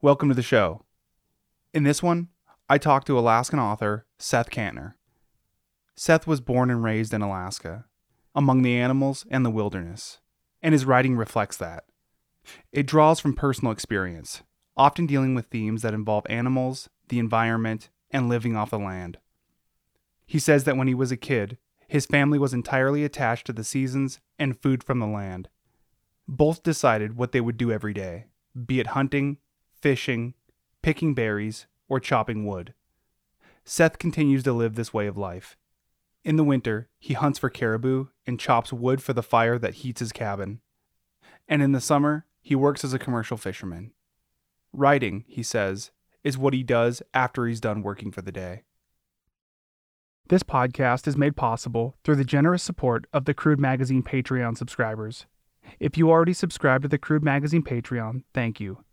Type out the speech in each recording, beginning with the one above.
Welcome to the show. In this one, I talked to Alaskan author Seth Kantner. Seth was born and raised in Alaska, among the animals and the wilderness, and his writing reflects that. It draws from personal experience, often dealing with themes that involve animals, the environment, and living off the land. He says that when he was a kid, his family was entirely attached to the seasons and food from the land. Both decided what they would do every day, be it hunting, fishing, picking berries, or chopping wood. Seth continues to live this way of life. In the winter, he hunts for caribou and chops wood for the fire that heats his cabin. And in the summer, he works as a commercial fisherman. Writing, he says, is what he does after he's done working for the day. This podcast is made possible through the generous support of the Crude Magazine Patreon subscribers. If you already subscribe to the Crude Magazine Patreon, thank you.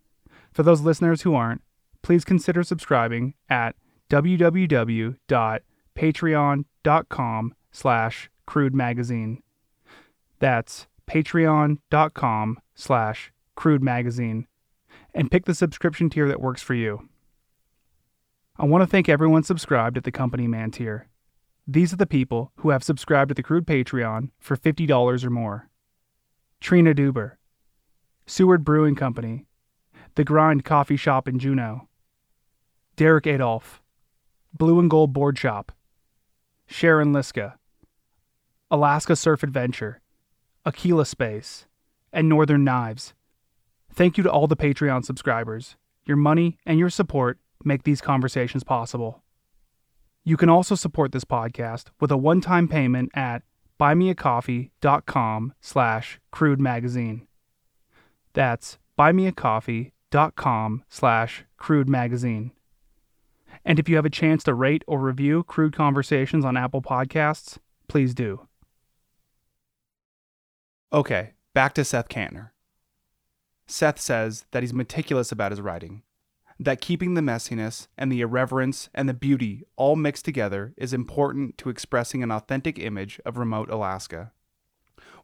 For those listeners who aren't, please consider subscribing at www.patreon.com slash crude magazine. That's patreon.com slash crude magazine. And pick the subscription tier that works for you. I want to thank everyone subscribed at the Company Man tier. These are the people who have subscribed to the Crude Patreon for $50 or more. Trina Duber, Seward Brewing Company, the Grind Coffee Shop in Juneau, Derek Adolph, Blue and Gold Board Shop, Sharon Liska, Alaska Surf Adventure, Aquila Space, and Northern Knives. Thank you to all the Patreon subscribers. Your money and your support make these conversations possible. You can also support this podcast with a one-time payment at buymeacoffee.com slash crude magazine. That's buymeacoffee.com slash crude magazine. And if you have a chance to rate or review Crude Conversations on Apple Podcasts, please do. Okay, back to Seth Kantner. Seth says that he's meticulous about his writing, that keeping the messiness and the irreverence and the beauty all mixed together is important to expressing an authentic image of remote Alaska.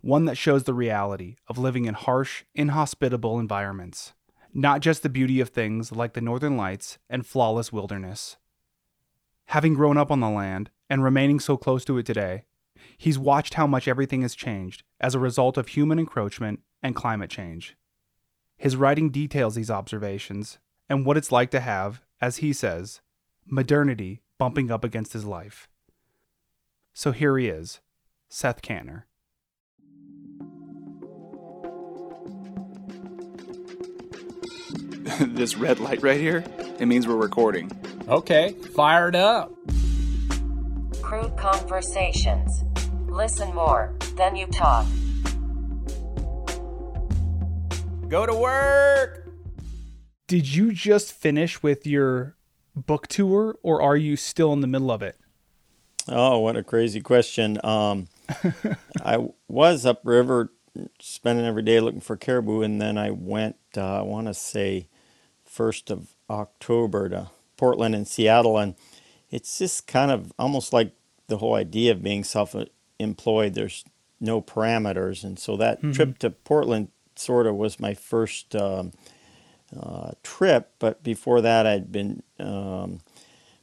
One that shows the reality of living in harsh, inhospitable environments not just the beauty of things like the northern lights and flawless wilderness. Having grown up on the land and remaining so close to it today, he's watched how much everything has changed as a result of human encroachment and climate change. His writing details these observations and what it's like to have, as he says, modernity bumping up against his life. So here he is, Seth Kantner. this red light right here, it means we're recording. Okay, fired up. Crude conversations. Listen more, then you talk. Go to work. Did you just finish with your book tour or are you still in the middle of it? Oh, what a crazy question. Um, I was upriver spending every day looking for caribou, and then I went, uh, I want to say, 1st of October to Portland and Seattle. And it's just kind of almost like the whole idea of being self employed. There's no parameters. And so that mm-hmm. trip to Portland sort of was my first um, uh, trip. But before that, I'd been. Um,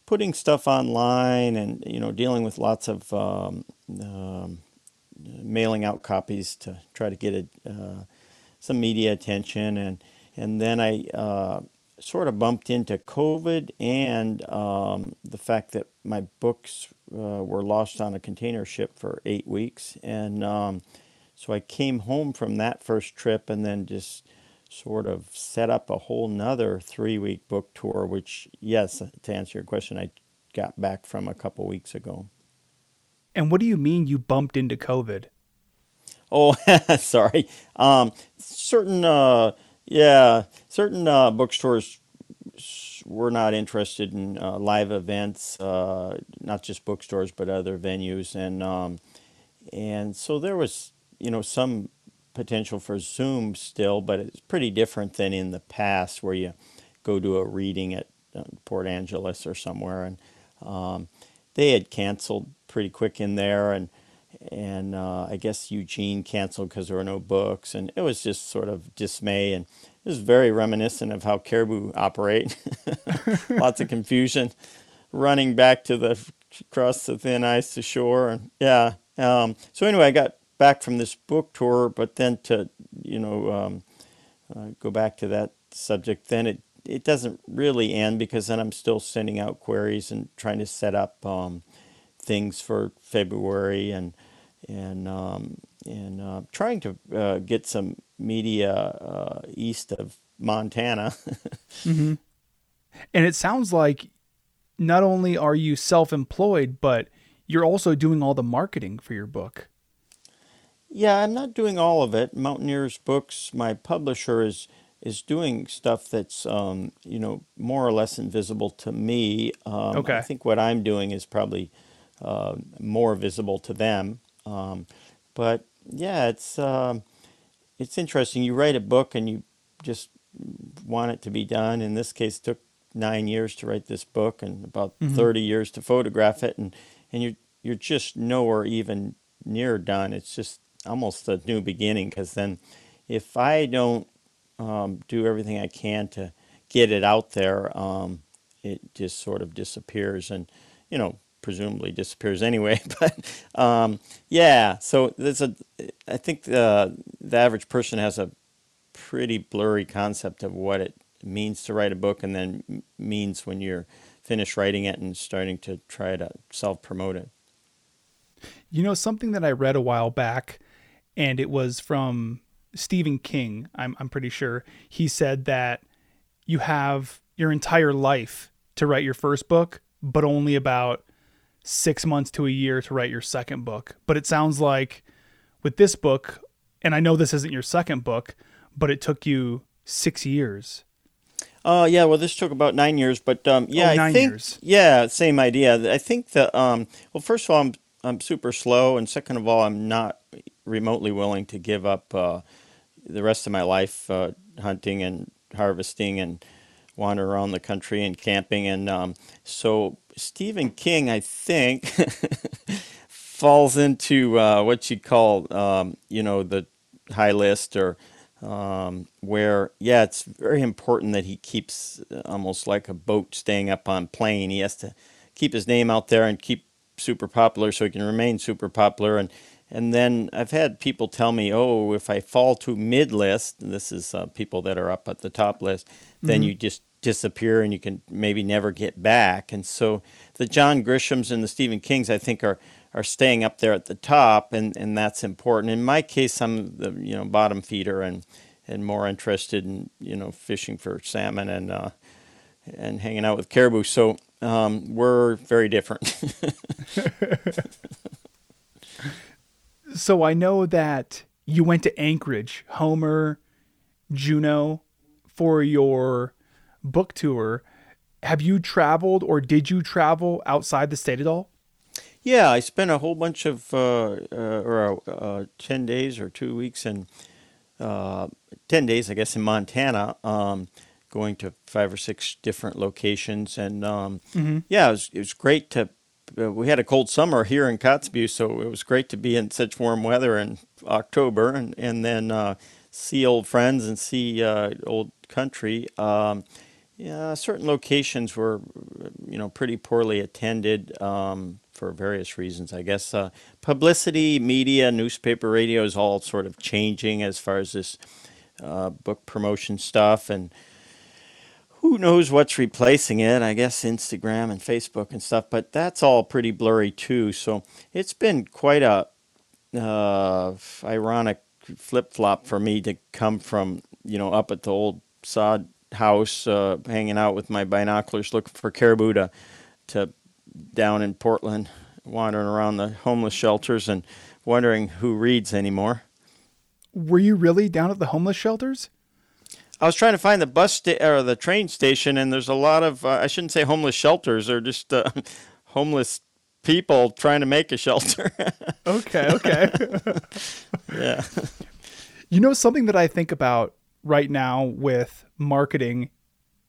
putting stuff online and you know dealing with lots of um, um, mailing out copies to try to get a, uh, some media attention and and then I uh, sort of bumped into COVID and um, the fact that my books uh, were lost on a container ship for eight weeks. And um, so I came home from that first trip and then just sort of set up a whole nother three week book tour, which, yes, to answer your question, I got back from a couple weeks ago. And what do you mean you bumped into COVID? Oh, sorry. Um, certain. Uh, yeah, certain uh, bookstores were not interested in uh, live events, uh, not just bookstores but other venues, and um, and so there was you know some potential for Zoom still, but it's pretty different than in the past where you go to a reading at uh, Port Angeles or somewhere, and um, they had canceled pretty quick in there, and and uh, I guess Eugene canceled because there were no books, and it was just sort of dismay, and it was very reminiscent of how Caribou operate. Lots of confusion, running back to the across the thin ice to shore, and yeah. Um, so anyway, I got back from this book tour, but then to you know um, uh, go back to that subject, then it it doesn't really end because then I'm still sending out queries and trying to set up um, things for February and and um, and uh, trying to uh, get some media uh, east of Montana. mm-hmm. And it sounds like not only are you self-employed, but you're also doing all the marketing for your book. Yeah, I'm not doing all of it. Mountaineers Books, my publisher, is is doing stuff that's um, you know more or less invisible to me. Um, okay. I think what I'm doing is probably uh, more visible to them. Um, but yeah, it's um, it's interesting. You write a book and you just want it to be done. In this case, it took nine years to write this book and about mm-hmm. 30 years to photograph it, and and you're you're just nowhere even near done. It's just almost a new beginning because then if I don't um, do everything I can to get it out there, um, it just sort of disappears and, you know, presumably disappears anyway. But um, yeah, so there's a, I think the, the average person has a pretty blurry concept of what it means to write a book and then means when you're finished writing it and starting to try to self promote it. You know, something that I read a while back, and it was from Stephen King, I'm, I'm pretty sure, he said that you have your entire life to write your first book, but only about six months to a year to write your second book. But it sounds like with this book, and I know this isn't your second book, but it took you six years. Oh uh, yeah, well this took about nine years, but um, yeah, oh, I think years. yeah, same idea. I think that um, well, first of all, I'm I'm super slow, and second of all, I'm not remotely willing to give up uh, the rest of my life uh, hunting and harvesting and wander around the country and camping. And um, so Stephen King, I think, falls into uh, what you'd call, um, you know, the high list or um, where, yeah, it's very important that he keeps uh, almost like a boat staying up on plane. He has to keep his name out there and keep super popular so he can remain super popular. And and then I've had people tell me, oh, if I fall to mid list, and this is uh, people that are up at the top list, then mm-hmm. you just disappear and you can maybe never get back. And so the John Grishams and the Stephen Kings, I think, are are staying up there at the top, and, and that's important. In my case, I'm the you know bottom feeder and and more interested in you know fishing for salmon and uh, and hanging out with caribou. So um, we're very different. so I know that you went to Anchorage, Homer, Juneau for your book tour. Have you traveled or did you travel outside the state at all? Yeah, I spent a whole bunch of, uh, uh, or uh, 10 days or two weeks in, uh, 10 days, I guess, in Montana, um, going to five or six different locations. And um, mm-hmm. yeah, it was, it was great to we had a cold summer here in Kotzebue, so it was great to be in such warm weather in October, and and then uh, see old friends and see uh, old country. Um, yeah, certain locations were, you know, pretty poorly attended um, for various reasons. I guess uh, publicity, media, newspaper, radio is all sort of changing as far as this uh, book promotion stuff and who knows what's replacing it? I guess Instagram and Facebook and stuff, but that's all pretty blurry too. So it's been quite a uh, ironic flip flop for me to come from you know up at the old sod house, uh, hanging out with my binoculars looking for caribou to to down in Portland, wandering around the homeless shelters and wondering who reads anymore. Were you really down at the homeless shelters? I was trying to find the bus sta- or the train station, and there's a lot of uh, I shouldn't say homeless shelters. They're just uh, homeless people trying to make a shelter. okay, okay. yeah. You know something that I think about right now with marketing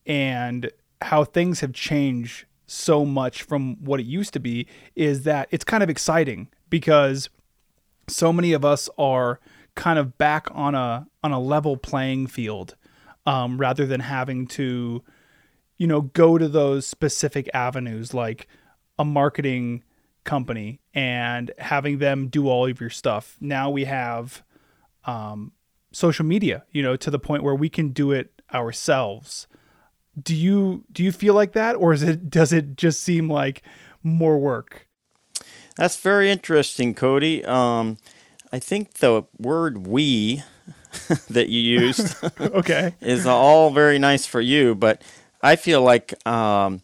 and how things have changed so much from what it used to be is that it's kind of exciting because so many of us are kind of back on a on a level playing field um, rather than having to you know go to those specific avenues like a marketing company and having them do all of your stuff. Now we have um, social media you know to the point where we can do it ourselves. Do you do you feel like that or is it does it just seem like more work? That's very interesting, Cody. Um, I think the word "we" that you used okay is all very nice for you, but I feel like um,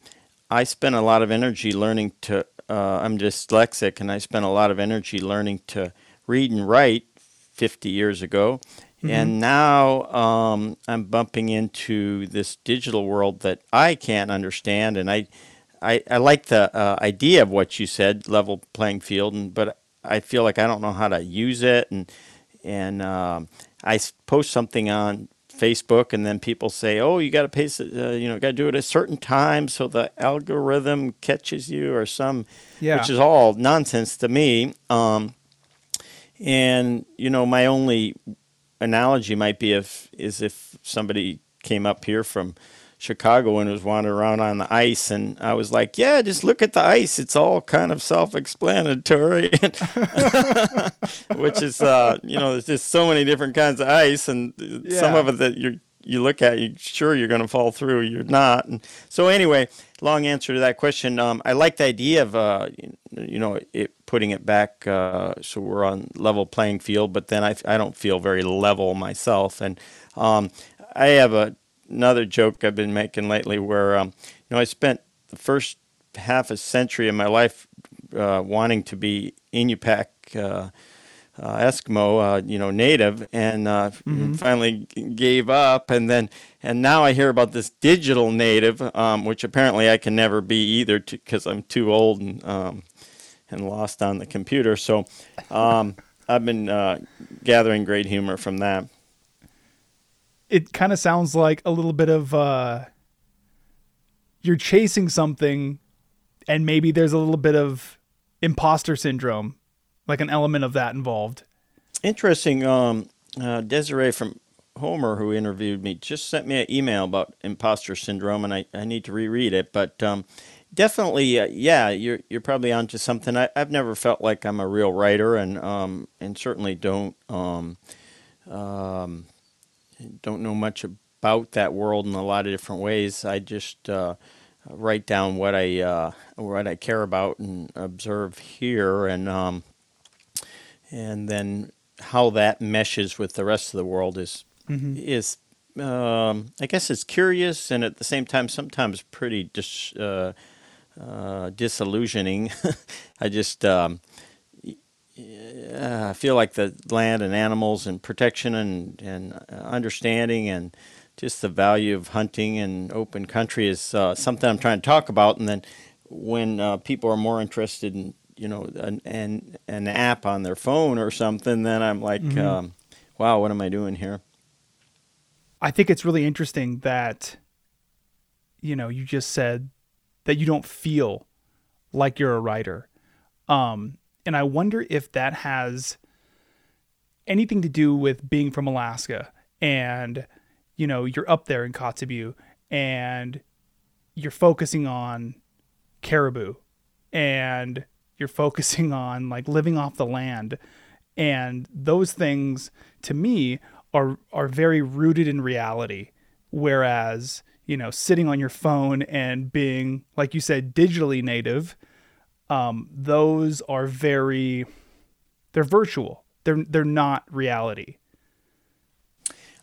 I spent a lot of energy learning to. Uh, I'm dyslexic, and I spent a lot of energy learning to read and write 50 years ago. And now um, I'm bumping into this digital world that I can't understand, and I, I, I like the uh, idea of what you said, level playing field, and but I feel like I don't know how to use it, and and um, I post something on Facebook, and then people say, "Oh, you got to it, uh, you know, got to do it at a certain time so the algorithm catches you," or some, Yeah. which is all nonsense to me. Um, and you know, my only analogy might be if is if somebody came up here from Chicago and was wandering around on the ice, and I was like, "Yeah, just look at the ice; it's all kind of self-explanatory." Which is, uh, you know, there's just so many different kinds of ice, and some of it that you you look at, you sure you're going to fall through, you're not. And so anyway, long answer to that question. Um, I like the idea of, uh, you know, it, putting it back uh, so we're on level playing field, but then I, I don't feel very level myself. And um, I have a, another joke I've been making lately where, um, you know, I spent the first half a century of my life uh, wanting to be Inupiaq uh, uh, Eskimo, uh, you know, native, and uh, finally gave up. And then, and now I hear about this digital native, um, which apparently I can never be either, because I'm too old and um, and lost on the computer. So, um, I've been uh, gathering great humor from that. It kind of sounds like a little bit of uh you're chasing something and maybe there's a little bit of imposter syndrome like an element of that involved Interesting. Um, uh, Desiree from Homer, who interviewed me, just sent me an email about imposter syndrome, and I, I need to reread it. But um, definitely, uh, yeah, you're you're probably onto something. I, I've never felt like I'm a real writer, and um, and certainly don't um, um, don't know much about that world in a lot of different ways. I just uh, write down what I uh, what I care about and observe here, and um, and then how that meshes with the rest of the world is is um, I guess it's curious and at the same time sometimes pretty dis, uh, uh, disillusioning. I just um, I feel like the land and animals and protection and and uh, understanding and just the value of hunting and open country is uh, something I'm trying to talk about. And then when uh, people are more interested in you know an, an an app on their phone or something, then I'm like, um, wow, what am I doing here? i think it's really interesting that you know you just said that you don't feel like you're a writer um and i wonder if that has anything to do with being from alaska and you know you're up there in kotzebue and you're focusing on caribou and you're focusing on like living off the land. And those things to me are are very rooted in reality. Whereas you know sitting on your phone and being like you said digitally native um, those are very they're virtual they're they're not reality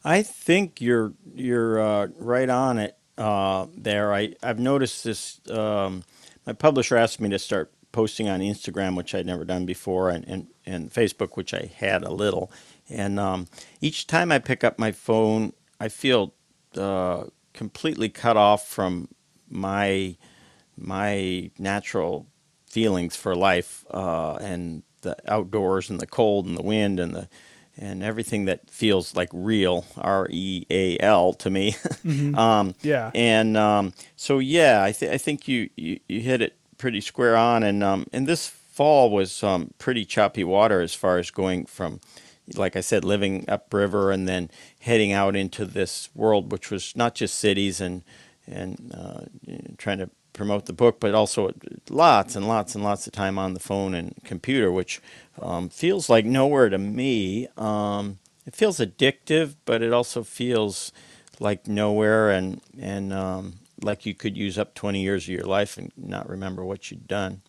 I think you're you're uh, right on it uh, there. I I've noticed this. Um, my publisher asked me to start posting on Instagram, which I'd never done before, and and, and Facebook, which I had a little. And um, each time I pick up my phone, I feel uh, completely cut off from my my natural feelings for life uh, and the outdoors and the cold and the wind and the and everything that feels like real, R E A L to me. um, Yeah. And um, so yeah, I, th- I think you, you you hit it pretty square on, and um, and this fall was um, pretty choppy water as far as going from, like I said, living upriver and then heading out into this world, which was not just cities and and uh, trying to promote the book, but also lots and lots and lots of time on the phone and computer, which um, feels like nowhere to me. Um, it feels addictive, but it also feels like nowhere and and um, like you could use up 20 years of your life and not remember what you'd done.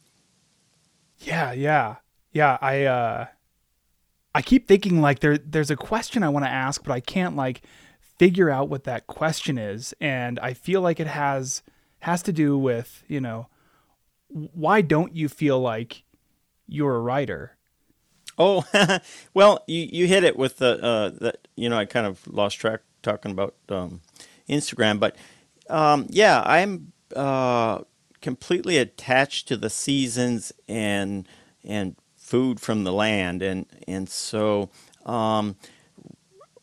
Yeah, yeah. Yeah, I uh I keep thinking like there there's a question I want to ask, but I can't like figure out what that question is, and I feel like it has has to do with, you know, why don't you feel like you're a writer? Oh, well, you, you hit it with the uh, that you know I kind of lost track talking about um, Instagram, but um, yeah, I'm uh, completely attached to the seasons and and food from the land, and and so um,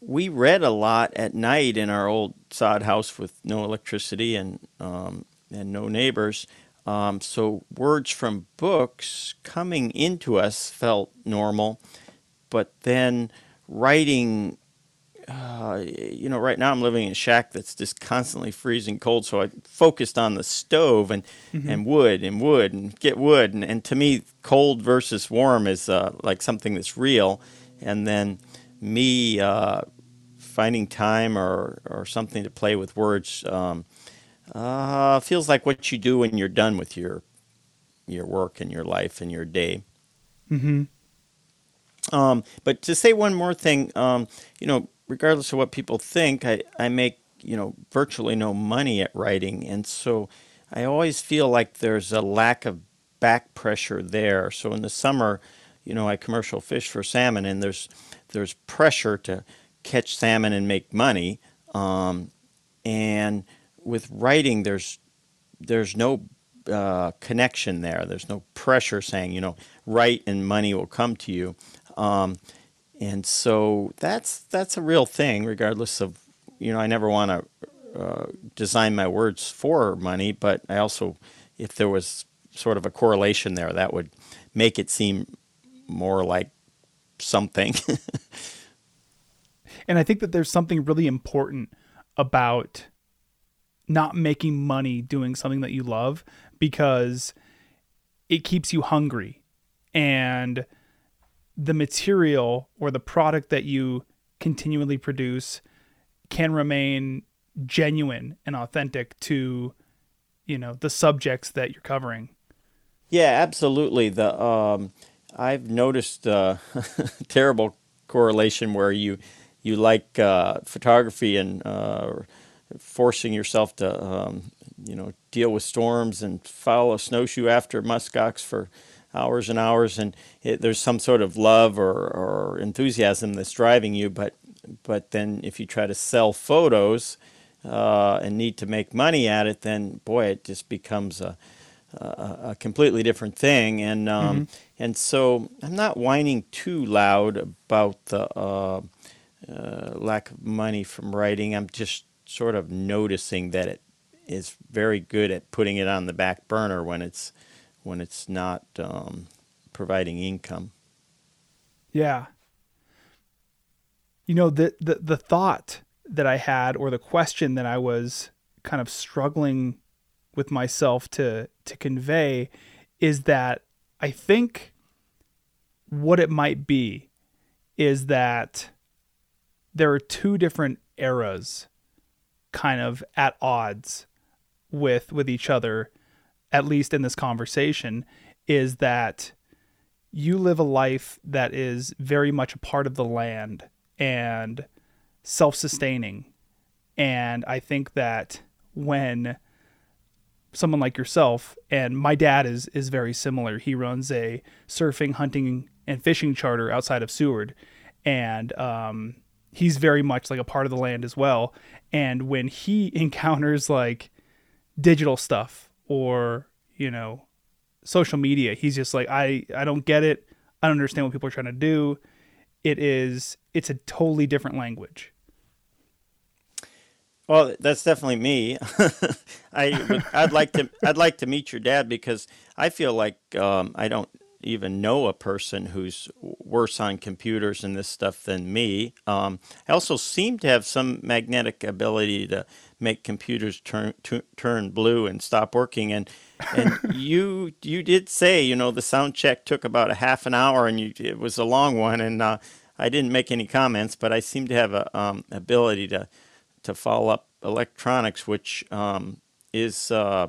we read a lot at night in our old sod house with no electricity and um, and no neighbors. Um, so words from books coming into us felt normal, but then writing, uh, you know, right now I'm living in a shack that's just constantly freezing cold. So I focused on the stove and, and wood and wood and get wood. And, and to me, cold versus warm is uh, like something that's real. And then me uh, finding time or, or something to play with words. Um, uh, feels like what you do when you're done with your your work and your life and your day. Mm-hmm. Um, but to say one more thing, um, you know, regardless of what people think, I, I make you know virtually no money at writing, and so I always feel like there's a lack of back pressure there. So in the summer, you know, I commercial fish for salmon, and there's there's pressure to catch salmon and make money, um, and with writing, there's there's no uh, connection there. There's no pressure saying, you know, write and money will come to you. Um, and so that's that's a real thing, regardless of, you know, I never want to uh, design my words for money, but I also, if there was sort of a correlation there, that would make it seem more like something. And I think that there's something really important about not making money doing something that you love because it keeps you hungry and the material or the product that you continually produce can remain genuine and authentic to you know the subjects that you're covering Yeah, absolutely. The um, I've noticed a terrible correlation where you you like uh, photography and uh, forcing yourself to um, you know deal with storms and follow a snowshoe after muskox for hours and hours, and it, there's some sort of love or, or enthusiasm that's driving you. But but then if you try to sell photos uh, and need to make money at it, then boy, it just becomes a a, a completely different thing. And um, and so I'm not whining too loud about the uh, uh, lack of money from writing. I'm just sort of noticing that it is very good at putting it on the back burner when it's when it's not um, providing income. Yeah. You know, the, the the thought that I had or the question that I was kind of struggling with myself to to convey is that I think what it might be is that there are two different eras kind of at odds with with each other at least in this conversation is that you live a life that is very much a part of the land and self-sustaining. And i think that when someone like yourself and my dad is is very similar. He runs a surfing hunting and fishing charter outside of seward. And um, he's very much like a part of the land as well and when he encounters like digital stuff or you know social media he's just like i i don't get it i don't understand what people are trying to do it is it's a totally different language. Well, that's definitely me. I would- I'd like to I'd like to meet your dad because I feel like um, I don't even know a person who's worse on computers and this stuff than me. Um, I also seem to have some magnetic ability to make computers turn tu- turn blue and stop working. And and you you did say you know the sound check took about a half an hour and you it was a long one and uh, I didn't make any comments, but I seem to have a um, ability to to follow up electronics, which um, is uh,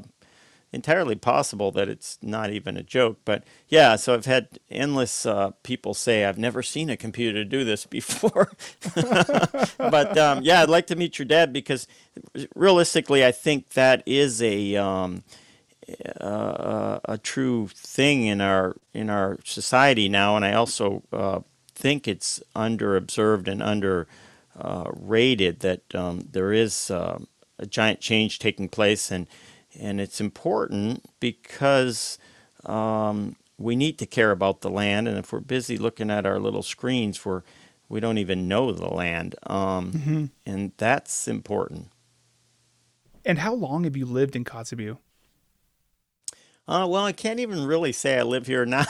entirely possible that it's not even a joke. But yeah, so I've had endless uh, people say, I've never seen a computer do this before. but um, yeah, I'd like to meet your dad because realistically, I think that is a. Um, uh, a true thing in our in our society now, and I also uh, think it's underobserved and underrated uh, that um, there is uh, a giant change taking place, and and it's important because um, we need to care about the land, and if we're busy looking at our little screens, we're we don't even know the land, um, and that's important. And how long have you lived in Kotzebue? Uh, well, I can't even really say I live here now.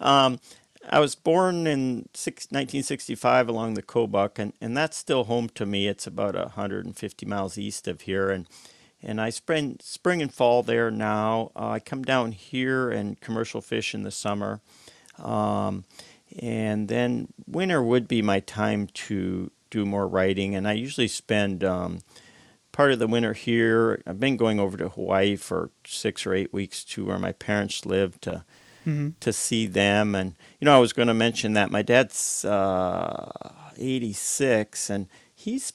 um, I was born in six, 1965 along the Kobuk, and, and that's still home to me. It's about 150 miles east of here, and and I spend spring and fall there now. Uh, I come down here and commercial fish in the summer, um, and then winter would be my time to do more writing, and I usually spend. Um, part of the winter here. I've been going over to Hawaii for six or eight weeks to where my parents live to to see them. And you know, I was going to mention that my dad's uh, 86, and he's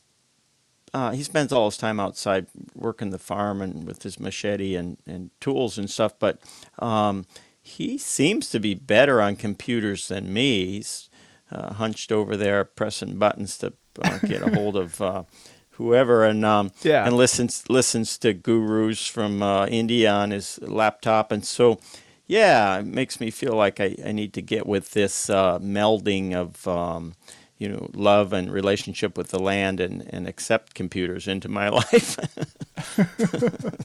uh, he spends all his time outside working the farm and with his machete and, and tools and stuff. But um, he seems to be better on computers than me. He's uh, hunched over there pressing buttons to uh, get a hold of uh, whoever, and um, Yeah. and listens listens to gurus from uh, India on his laptop, and so. Yeah, it makes me feel like I, I need to get with this uh, melding of um, you know love and relationship with the land and, and accept computers into my life.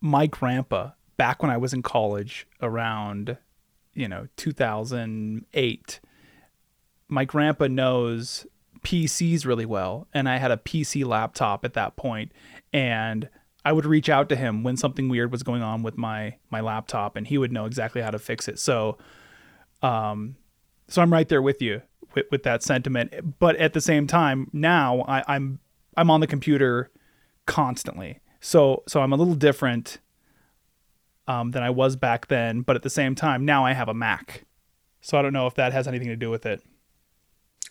my grandpa back when I was in college around you know 2008 my grandpa knows PCs really well and I had a PC laptop at that point and I would reach out to him when something weird was going on with my my laptop and he would know exactly how to fix it so um so I'm right there with you with, with that sentiment but at the same time now I, I'm I'm on the computer constantly so so I'm a little different um, than I was back then. But at the same time, now I have a Mac. So I don't know if that has anything to do with it.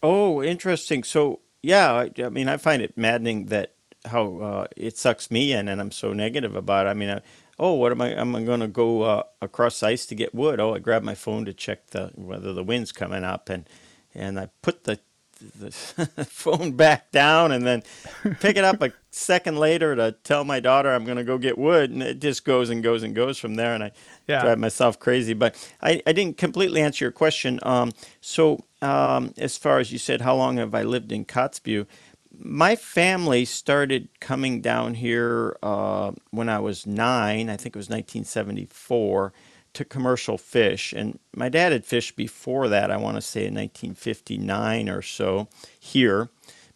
Oh, interesting. So, yeah, I, I mean, I find it maddening that how uh, it sucks me in, and I'm so negative about it. I mean, I, oh, what am I? Am I going to go uh, across ice to get wood? Oh, I grab my phone to check the whether the wind's coming up, and and I put the the phone back down, and then pick it up a second later to tell my daughter I'm going to go get wood, and it just goes and goes and goes from there, and I Yeah. drive myself crazy. But I, I didn't completely answer your question. Um, so, um, as far as you said, how long have I lived in Kotzebue? My family started coming down here uh, when I was nine. I think it was 1974 to commercial fish. And my dad had fished before that, I want to say in 1959 or so here.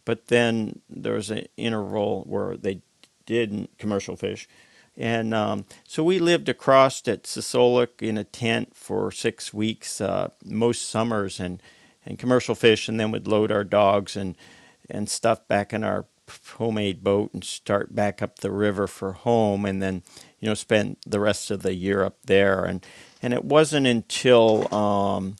But then there was an interval where they didn't commercial fish. And um, so we lived across at Sisualik in a tent for six weeks, uh, most summers, and, and commercial fish, and then would load our dogs and, and stuff back in our homemade boat and start back up the river for home, and then you know spend the rest of the year up there. And and it wasn't until um,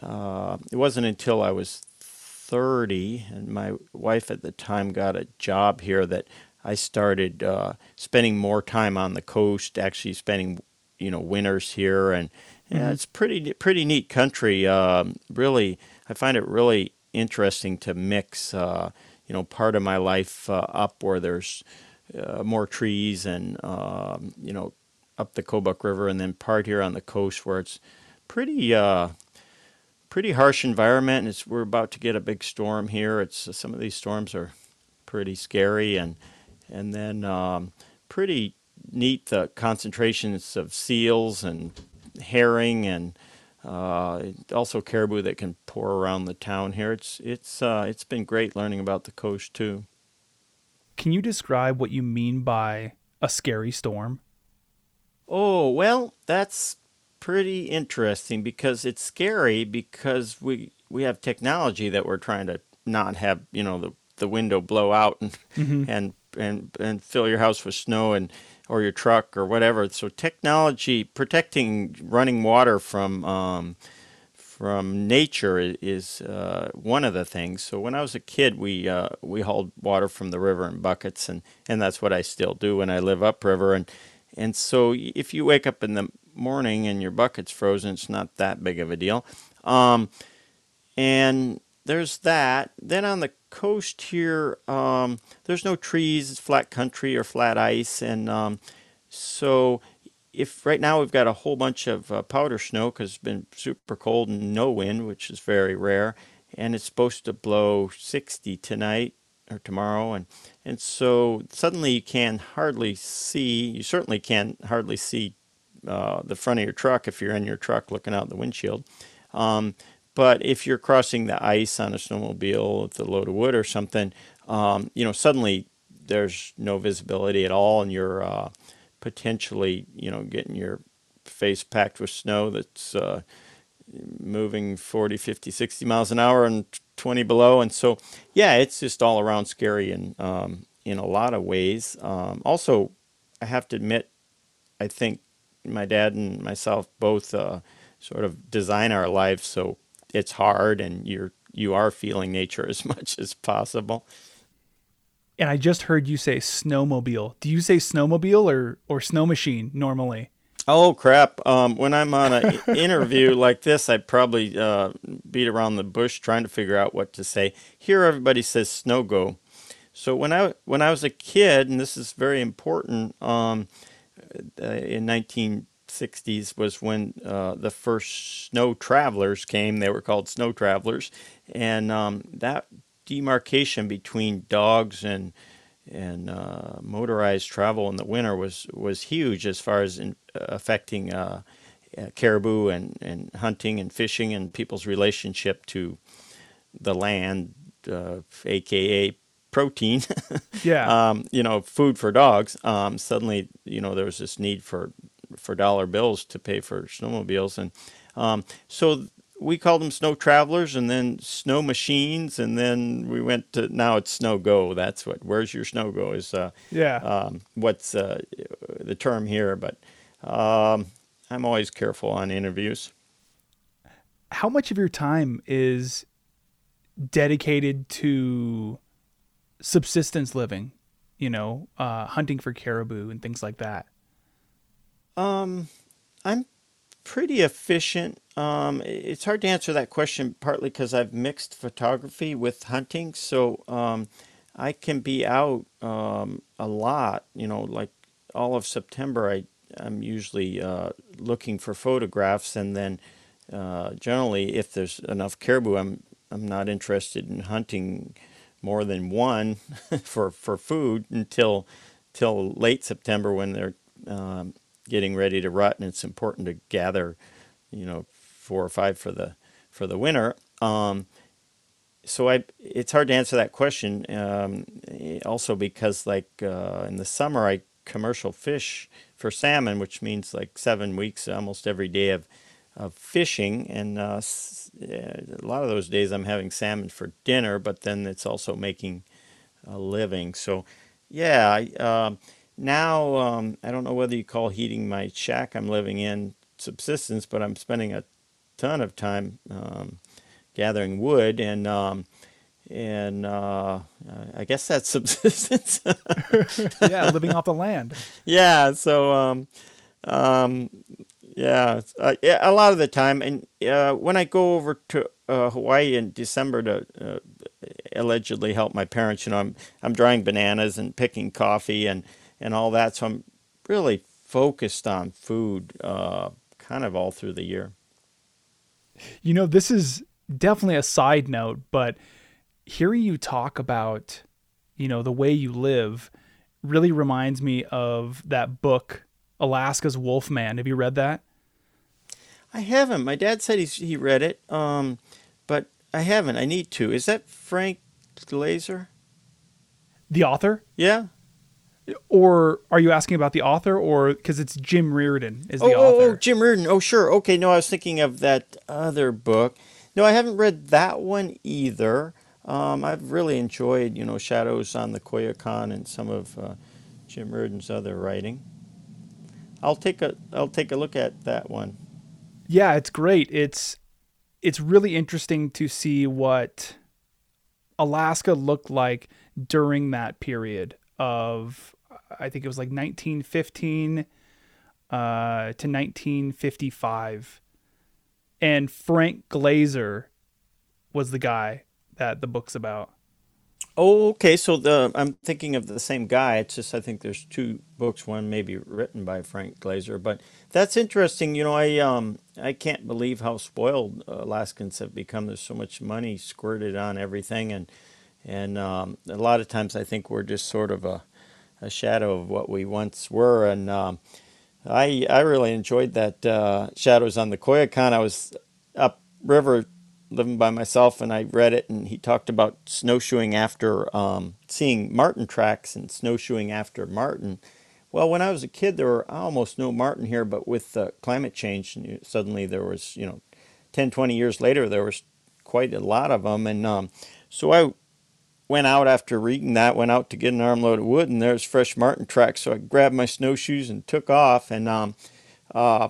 uh, it wasn't until I was 30 and my wife at the time got a job here that I started uh, spending more time on the coast, actually spending you know winters here, and yeah, it's pretty pretty neat country. Um, really, I find it really interesting to mix uh, you know part of my life uh, up where there's uh, more trees and um, you know up the Kobuk River, and then part here on the coast where it's pretty uh, pretty harsh environment. It's, we're about to get a big storm here. It's some of these storms are pretty scary, and and then um, pretty neat the concentrations of seals and herring and uh, also caribou that can pour around the town here. It's it's uh, it's been great learning about the coast too. Can you describe what you mean by a scary storm? Oh well, that's pretty interesting because it's scary because we we have technology that we're trying to not have you know the the window blow out and mm-hmm. and and and fill your house with snow and or your truck or whatever. So technology protecting running water from um, from nature is uh, one of the things. So when I was a kid, we uh, we hauled water from the river in buckets, and, and that's what I still do when I live upriver. And and so if you wake up in the morning and your bucket's frozen, it's not that big of a deal. Um, and there's that. Then on the coast here, um, there's no trees, it's flat country or flat ice, and um, so if right now we've got a whole bunch of uh, powder snow because it's been super cold and no wind, which is very rare, and it's supposed to blow 60 tonight or tomorrow, and and so suddenly you can hardly see. You certainly can hardly see uh, the front of your truck if you're in your truck looking out the windshield. Um, but if you're crossing the ice on a snowmobile with a load of wood or something, um, you know, suddenly there's no visibility at all, and you're uh, potentially, you know, getting your face packed with snow that's uh, moving 40, 50, 60 miles an hour and 20 below. And so, yeah, it's just all around scary and um, in a lot of ways. Um, also, I have to admit, I think my dad and myself both uh, sort of design our lives so it's hard and you're you are feeling nature as much as possible. And I just heard you say snowmobile. Do you say snowmobile or or snow machine normally? Oh crap! Um, when I'm on an interview like this, I probably uh, beat around the bush trying to figure out what to say. Here, everybody says snow go. So when I when I was a kid, and this is very important, um, uh, in 19 60s was when uh, the first snow travelers came. They were called snow travelers, and um, that demarcation between dogs and and uh, motorized travel in the winter was was huge as far as in, uh, affecting uh, uh, caribou and, and hunting and fishing and people's relationship to the land, aka uh, protein. yeah. Um, you know, food for dogs. Um, suddenly, you know, there was this need for for dollar bills to pay for snowmobiles, and um, so we called them snow travelers, and then snow machines, and then we went to now it's snow go. That's what. Where's your snow go? Is uh, yeah. Um, what's uh, the term here? But um, I'm always careful on interviews. How much of your time is dedicated to subsistence living? You know, uh, hunting for caribou and things like that. Um, I'm pretty efficient. Um, it's hard to answer that question partly because I've mixed photography with hunting, so um, I can be out um, a lot. You know, like all of September, I I'm usually uh, looking for photographs, and then uh, generally, if there's enough caribou, I'm I'm not interested in hunting more than one for for food until till late September when they're um, getting ready to rut, and it's important to gather, you know, four or five for the for the winter. Um, so I, it's hard to answer that question. Um, also because like uh, in the summer I commercial fish for salmon, which means like seven weeks almost every day of of fishing, and uh, a lot of those days I'm having salmon for dinner, but then it's also making a living. So yeah. I, uh, now um, I don't know whether you call heating my shack I'm living in subsistence, but I'm spending a ton of time um, gathering wood and um, and uh, I guess that's subsistence. yeah, living off the land. Yeah, so um, um, yeah, uh, yeah, a lot of the time, and uh, when I go over to uh, Hawaii in December to uh, allegedly help my parents, you know, I'm I'm drying bananas and picking coffee and and all that. So I'm really focused on food uh, kind of all through the year. You know, this is definitely a side note, but hearing you talk about, you know, the way you live really reminds me of that book, Alaska's Wolfman. Have you read that? I haven't. My dad said he's, he read it, um, but I haven't. I need to. Is that Frank Glaser? The author? Yeah. Or are you asking about the author or because it's Jim Rearden is the oh, oh, author? oh, Jim Rearden. Oh, sure. Okay, no, I was thinking of that other book. No, I haven't read that one either. Um, I've really enjoyed, you know, Shadows on the Koyukuk and some of uh, Jim Rearden's other writing. I'll take a I'll take a look at that one. Yeah, it's great. It's it's really interesting to see what Alaska looked like during that period of I think it was like 1915 uh, to 1955. And Frank Glaser was the guy that the book's about. Oh, okay. So the I'm thinking of the same guy. It's just I think there's two books. One maybe written by Frank Glaser, but that's interesting. You know, I um I can't believe how spoiled Alaskans have become. There's so much money squirted on everything, and and um, a lot of times I think we're just sort of a a shadow of what we once were. And um, I I really enjoyed that uh, Shadows on the Koyukuk. I was up river living by myself and I read it and he talked about snowshoeing after um, seeing marten tracks and snowshoeing after marten. Well, when I was a kid, there were almost no marten here, but with uh, climate change, suddenly there was, you know, 10, 20 years later, there was quite a lot of them. And um, so I went out after reading that, went out to get an armload of wood, and there's fresh marten tracks. So I grabbed my snowshoes and took off. And um, uh,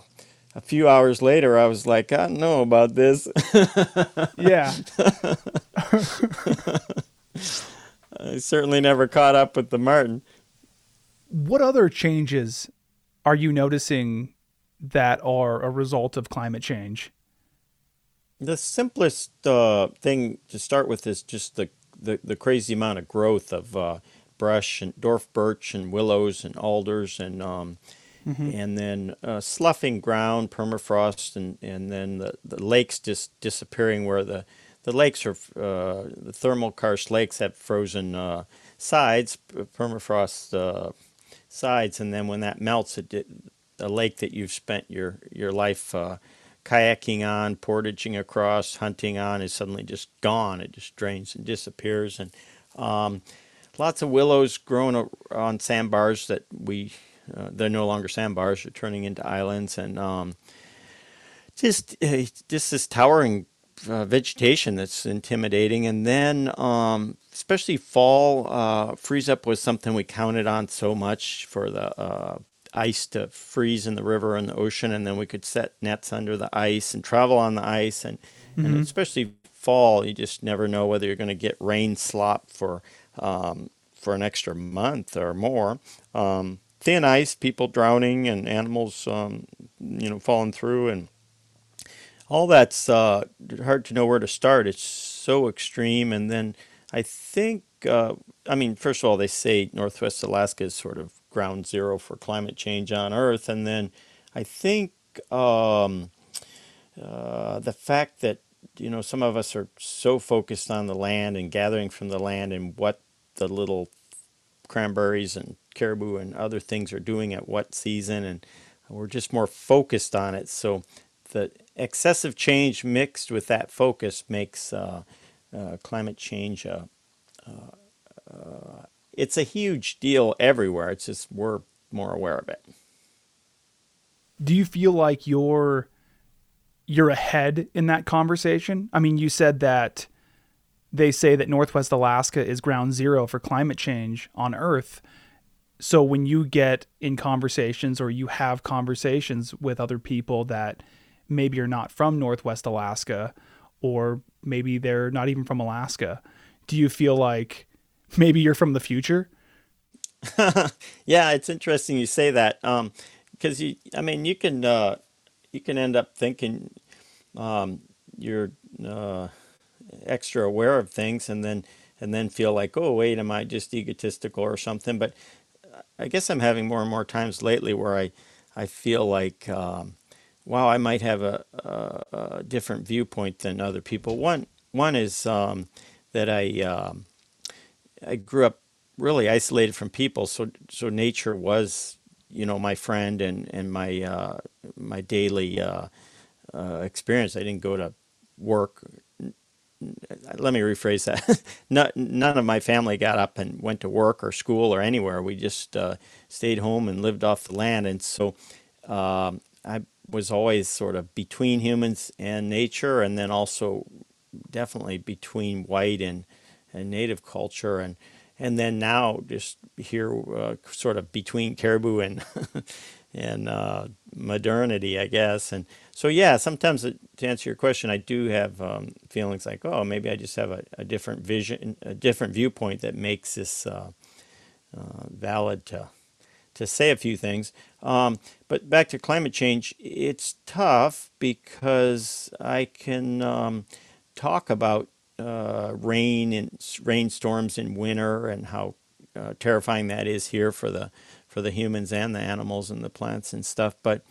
a few hours later, I was like, I don't know about this. yeah. I certainly never caught up with the marten. What other changes are you noticing that are a result of climate change? The simplest uh, thing to start with is just the, the, the crazy amount of growth of uh, brush and dwarf birch and willows and alders and um, mm-hmm. and then uh, sloughing ground, permafrost, and, and then the, the lakes just disappearing where the, the lakes are, uh, the thermal karst lakes have frozen uh, sides, permafrost uh, sides, and then when that melts, it, a lake that you've spent your, your life uh, kayaking on, portaging across, hunting on is suddenly just gone. It just drains and disappears. And um, lots of willows growing on sandbars that we uh, they're no longer sandbars; they're turning into islands, and um, just uh, just this towering uh, vegetation that's intimidating. And then, um, especially fall, uh, freeze up was something we counted on so much for the uh, ice to freeze in the river and the ocean, and then we could set nets under the ice and travel on the ice, and, mm-hmm. and especially fall, you just never know whether you're going to get rain slop for um, for an extra month or more. Um, thin ice, people drowning, and animals, um, you know, falling through, and all that's uh, hard to know where to start. It's so extreme, and then I think, uh, I mean, first of all, they say Northwest Alaska is sort of ground zero for climate change on Earth, and then I think um, uh, the fact that you know some of us are so focused on the land and gathering from the land and what the little cranberries and caribou and other things are doing at what season, and we're just more focused on it. So the excessive change mixed with that focus makes uh, uh, climate change a, uh, uh, it's a huge deal everywhere. It's just we're more aware of it. Do you feel like you're you're ahead in that conversation? I mean, you said that they say that Northwest Alaska is ground zero for climate change on Earth. So when you get in conversations or you have conversations with other people that maybe are not from Northwest Alaska or maybe they're not even from Alaska, do you feel like maybe you're from the future? yeah, it's interesting you say that because um, you, I mean, you can uh, you can end up thinking um, you're uh, extra aware of things and then and then feel like oh wait am i just egotistical or something but i guess i'm having more and more times lately where i i feel like um, wow, I might have a, a, a different viewpoint than other people. One one is um, that I um, I grew up really isolated from people, so so nature was you know my friend and and my uh, my daily uh, uh, experience. I didn't go to work. Let me rephrase that. none of my family got up and went to work or school or anywhere. We just uh, stayed home and lived off the land, and so um, I was always sort of between humans and nature, and then also definitely between white and, and native culture, and and then now just here, uh, sort of between caribou and and uh, modernity, I guess. And so, yeah, sometimes to answer your question, I do have um, feelings like, oh, maybe I just have a, a, different vision, a different viewpoint that makes this uh, uh valid to to say a few things. Um, but back to climate change, it's tough because I can um, talk about uh, rain and rainstorms in winter and how uh, terrifying that is here for the for the humans and the animals and the plants and stuff. But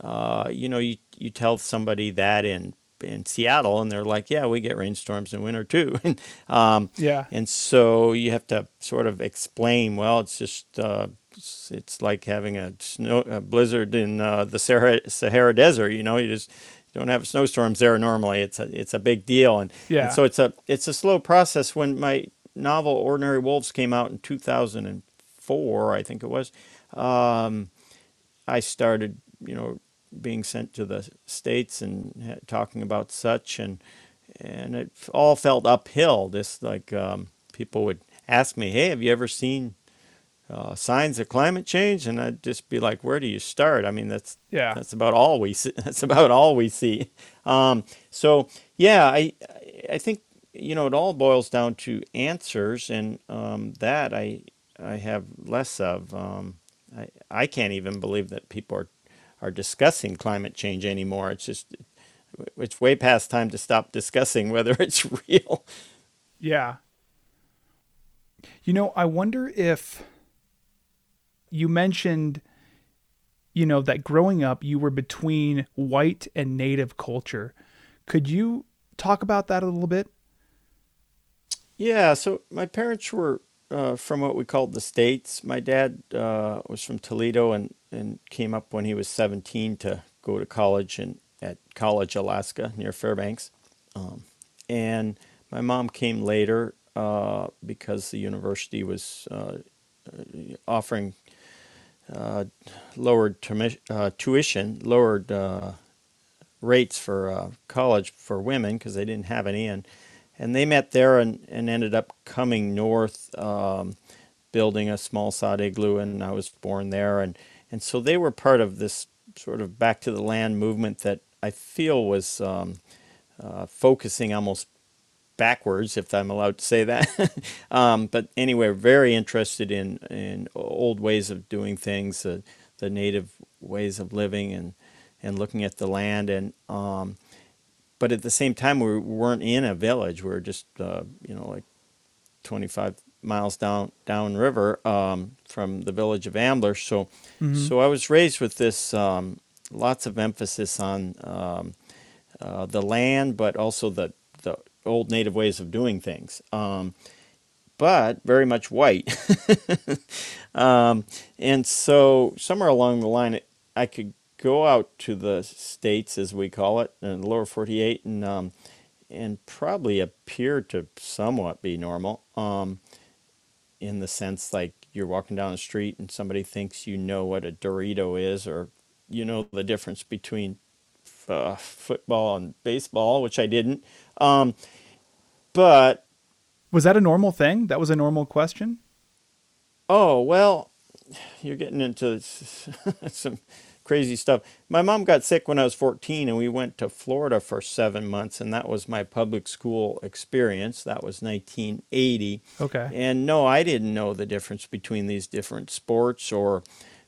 uh, you know, you you tell somebody that in in Seattle, and they're like, "Yeah, we get rainstorms in winter too." And, um, yeah. And so you have to sort of explain. Well, it's just uh, it's, it's like having a snow a blizzard in uh, the Sahara, Sahara Desert. You know, you just don't have snowstorms there normally. It's a it's a big deal, and, yeah. and so it's a it's a slow process. When my novel Ordinary Wolves came out in 2004, I think it was, um, I started you know being sent to the states and talking about such and and it all felt uphill. This like um, people would ask me, "Hey, have you ever seen uh, signs of climate change?" And I'd just be like, "Where do you start?" I mean, that's yeah, that's about all we see. That's about all we see. Um, so yeah, I I think you know it all boils down to answers, and um, that I I have less of. Um, I I can't even believe that people are are discussing climate change anymore. It's just it's way past time to stop discussing whether it's real. Yeah. You know, I wonder if you mentioned you know that growing up you were between white and native culture. Could you talk about that a little bit? Yeah, so my parents were uh, from what we called the states. My dad uh, was from Toledo and and came up when he was 17 to go to college in, at College, Alaska, near Fairbanks. Um, and my mom came later uh, because the university was uh, offering uh, lowered uh, tuition, lowered uh, rates for uh, college for women because they didn't have any. And, and they met there and, and ended up coming north, um, building a small sod igloo, and I was born there. And and so they were part of this sort of back to the land movement that I feel was um, uh, focusing almost backwards, if I'm allowed to say that. um, but anyway, very interested in, in old ways of doing things, uh, the native ways of living, and, and looking at the land. And um, but at the same time, we weren't in a village. We were just uh, you know like 25 miles down downriver um, from the village of Ambler. So, mm-hmm. so I was raised with this um, lots of emphasis on um, uh, the land, but also the the old native ways of doing things. Um, but very much white, um, and so somewhere along the line, I could go out to the states, as we call it, in the lower 48, and um, and probably appear to somewhat be normal. Um, in the sense like you're walking down the street and somebody thinks you know what a Dorito is or you know the difference between uh, football and baseball, which I didn't. Um, but was that a normal thing? That was a normal question. Oh well, you're getting into some crazy stuff. My mom got sick when I was 14, and we went to Florida for seven months, and that was my public school experience. That was 1980. Okay. And no, I didn't know the difference between these different sports or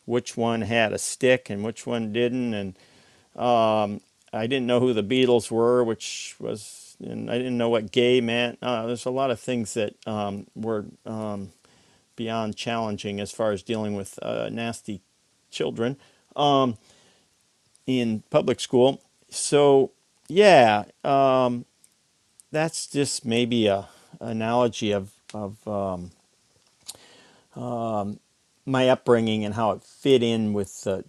which one had a stick and which one didn't, and um, I didn't know who the Beatles were, which was, and I didn't know what gay meant. Uh, there's a lot of things that um, were um, beyond challenging as far as dealing with uh, nasty children. Um, in public school. So yeah, um, that's just maybe a analogy of of um, um, my upbringing and how it fit in with the.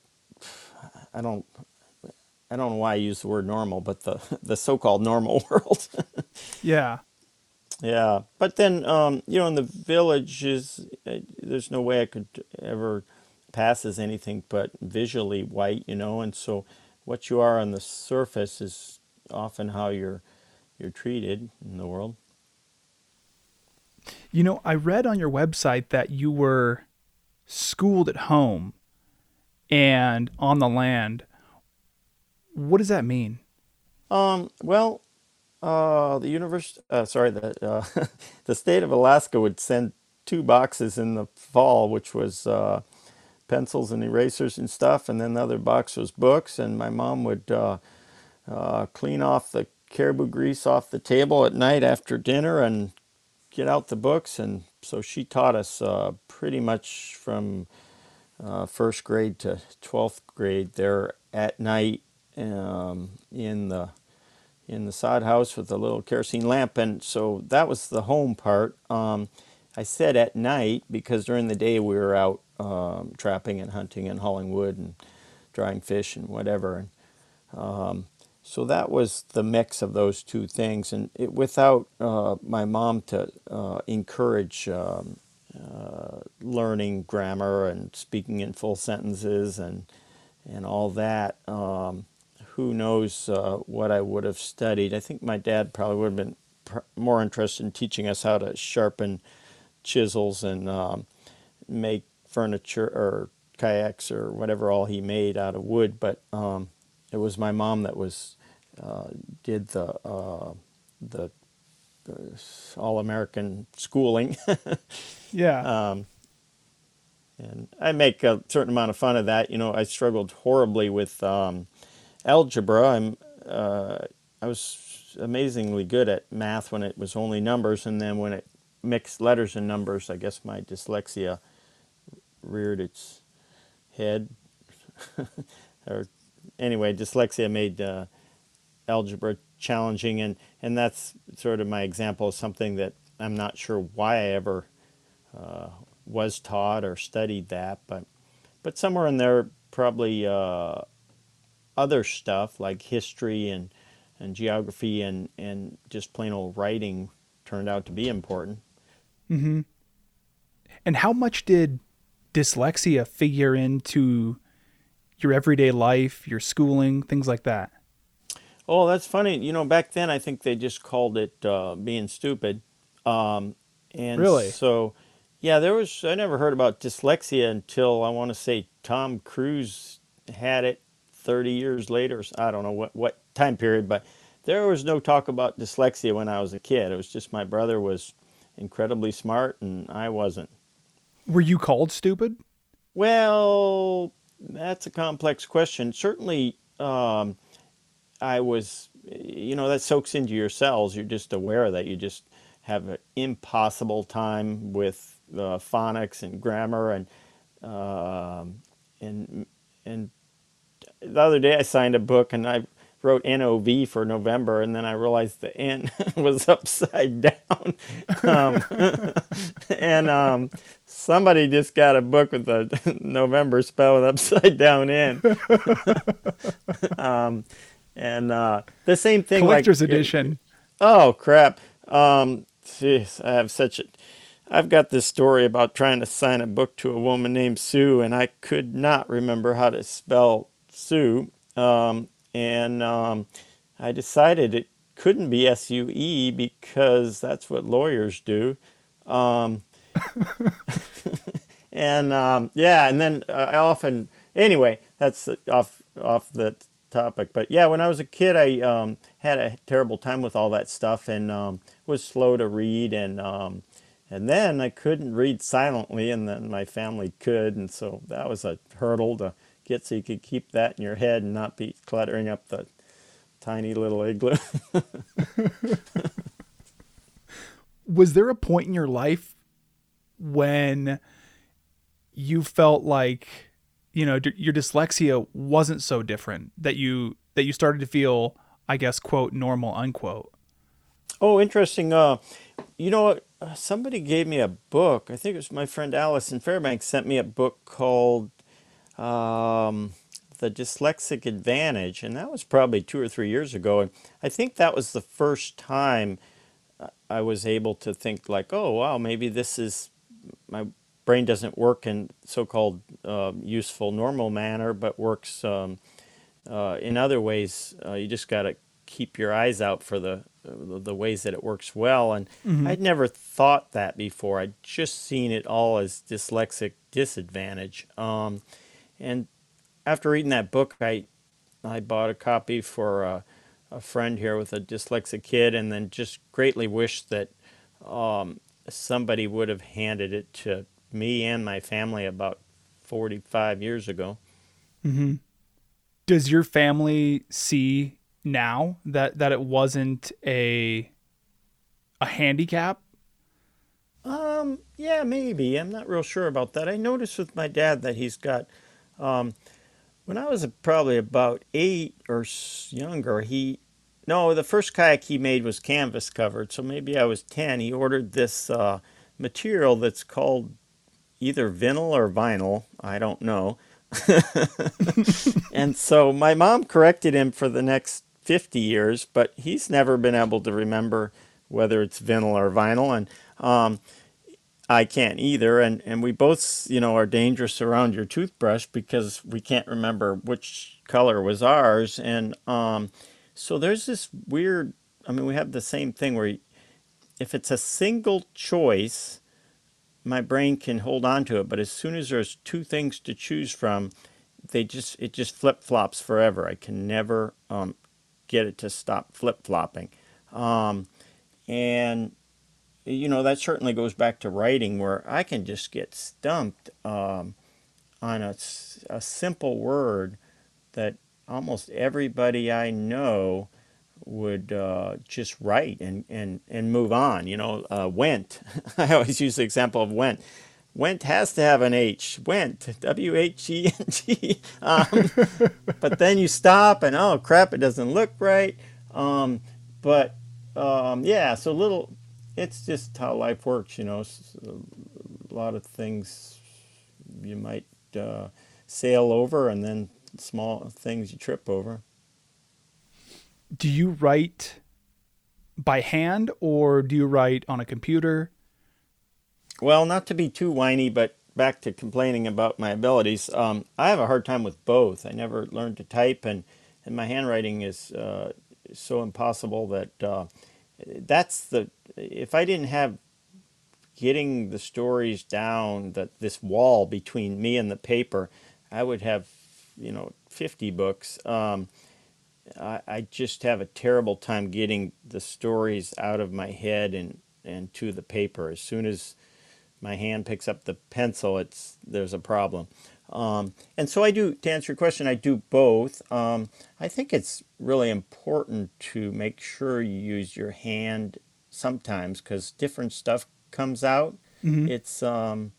I don't. I don't know why I use the word normal, but the the so-called normal world. Yeah. Yeah, but then um, you know, in the village is uh, there's no way I could ever pass as anything but visually white, you know, and so what you are on the surface is often how you're you're treated in the world. You know, I read on your website that you were schooled at home and on the land. What does that mean? Um, well, uh, the university, uh, sorry, the uh, the state of Alaska would send two boxes in the fall, which was uh, pencils and erasers and stuff, and then the other box was books. And my mom would uh, uh, clean off the caribou grease off the table at night after dinner and get out the books. And so she taught us uh, pretty much from uh, first grade to 12th grade there at night um, in the in the sod house with a little kerosene lamp. And so that was the home part. Um, i said at night because during the day we were out um, trapping and hunting and hauling wood and drying fish and whatever. And um, so that was the mix of those two things. And it, without uh, my mom to uh, encourage um, uh, learning grammar and speaking in full sentences and and all that um, who knows uh, what I would have studied. I think my dad probably would have been pr- more interested in teaching us how to sharpen chisels and um, make furniture or kayaks or whatever all he made out of wood. But um, it was my mom that was uh, did the uh, the, all American schooling. Yeah. um, and I make a certain amount of fun of that. You know, I struggled horribly with um, algebra. I'm uh, I was amazingly good at math when it was only numbers, and then when it mixed letters and numbers, I guess my dyslexia reared its head. or anyway, dyslexia made uh, algebra challenging, and and that's sort of my example of something that I'm not sure why I ever uh, was taught or studied that, but but somewhere in there probably uh, other stuff like history and and geography and and just plain old writing turned out to be important. Mm-hmm. And how much did dyslexia figure into your everyday life, your schooling, things like that? Oh, that's funny. You know, back then I think they just called it uh, being stupid. Um, and Really? so, yeah, there was. I never heard about dyslexia until I want to say Tom Cruise had it 30 years later. I don't know what what time period, but there was no talk about dyslexia when I was a kid. It was just my brother was incredibly smart and I wasn't. Were you called stupid? Well, that's a complex question. Certainly, um, I was, you know, that soaks into your cells. You're just aware of that you just have an impossible time with uh, phonics and grammar and um and and the other day I signed a book and I wrote NOV for November and then I realized the N was upside down. Um, and um, somebody just got a book with the November spelled upside down N. um, and uh, the same thing Collector's like, edition. Oh crap! Um, jeez, I have such a. I've got this story about trying to sign a book to a woman named Sue, and I could not remember how to spell Sue. Um, and um, I decided it couldn't be S U E because that's what lawyers do. Um, and um, yeah, and then uh, I often anyway that's off off the topic. But yeah, when I was a kid, I um, had a terrible time with all that stuff and um, was slow to read and and then I couldn't read silently, and then my family could, and so that was a hurdle to get so you could keep that in your head and not be cluttering up the tiny little igloo. Was there a point in your life when you felt like you know d- your dyslexia wasn't so different that you that you started to feel I guess quote normal unquote. Oh, interesting. Uh, you know what? Uh, somebody gave me a book. I think it was my friend Allison Fairbanks sent me a book called um, The Dyslexic Advantage, and that was probably two or three years ago. And I think that was the first time uh, I was able to think like, oh wow, maybe this is my brain doesn't work in so-called uh, useful normal manner, but works um, uh, in other ways. Uh, you just got to keep your eyes out for the the ways that it works well. And I'd never thought that before. I'd just seen it all as dyslexic disadvantage. Um, and after reading that book, I I bought a copy for a, a friend here with a dyslexic kid, and then just greatly wished that um, somebody would have handed it to me and my family about 45 years ago. Does your family see now that that it wasn't a a handicap? Um, yeah, maybe. I'm not real sure about that. I noticed with my dad that he's got, um, when I was probably about eight or younger, he, no, the first kayak he made was canvas covered, so maybe I was 10. He ordered this uh, material that's called either vinyl or vinyl, I don't know. and so my mom corrected him for the next 50 years, but he's never been able to remember whether it's vinyl or vinyl. And um, I can't either. And, and we both, you know, are dangerous around your toothbrush because we can't remember which color was ours. And um, so there's this weird, I mean, we have the same thing where if it's a single choice, my brain can hold on to it. But as soon as there's two things to choose from, they just it just flip flops forever. I can never um, get it to stop flip flopping, um, and you know that certainly goes back to writing where I can just get stumped um, on a simple word that almost everybody I know would uh, just write and, and, and move on. You know, uh, went. I always use the example of went. Went has to have an H. Went. W H E N T. Um, but then you stop and oh crap, it doesn't look right. Um, but um, yeah, so little. It's just how life works. You know, A lot of things you might uh, sail over, and then small things you trip over. Do you write by hand or do you write on a computer? Well, not to be too whiny, but back to complaining about my abilities. Um, I have a hard time with both. I never learned to type, and, and my handwriting is uh, so impossible that uh, that's the. If I didn't have getting the stories down, that this wall between me and the paper, I would have, you know, 50 books. Um, I, I just have a terrible time getting the stories out of my head and, and to the paper. As soon as my hand picks up the pencil, it's there's a problem. Um, and so I do. To answer your question, I do both. Um, I think it's really important to make sure you use your hand sometimes because different stuff comes out. It's um,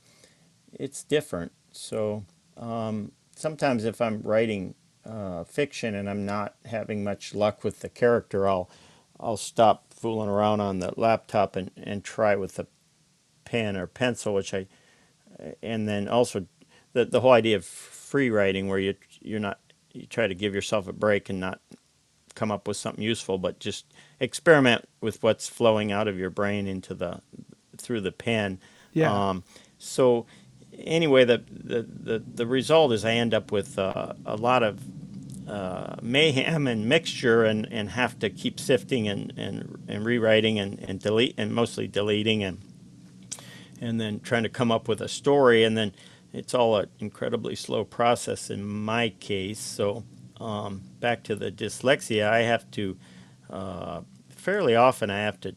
it's different. So um, sometimes if I'm writing uh, fiction and I'm not having much luck with the character, I'll I'll stop fooling around on the laptop and, and try with the pen or pencil, which I and then also the the whole idea of free writing where you you're not you try to give yourself a break and not come up with something useful, but just experiment with what's flowing out of your brain into the through the pen. Yeah. Um, so anyway, the, the the the result is I end up with uh, a lot of uh, mayhem and mixture, and, and have to keep sifting and, and, and rewriting and, and delete and mostly deleting and and then trying to come up with a story, and then it's all an incredibly slow process in my case. So um, back to the dyslexia, I have to uh, fairly often I have to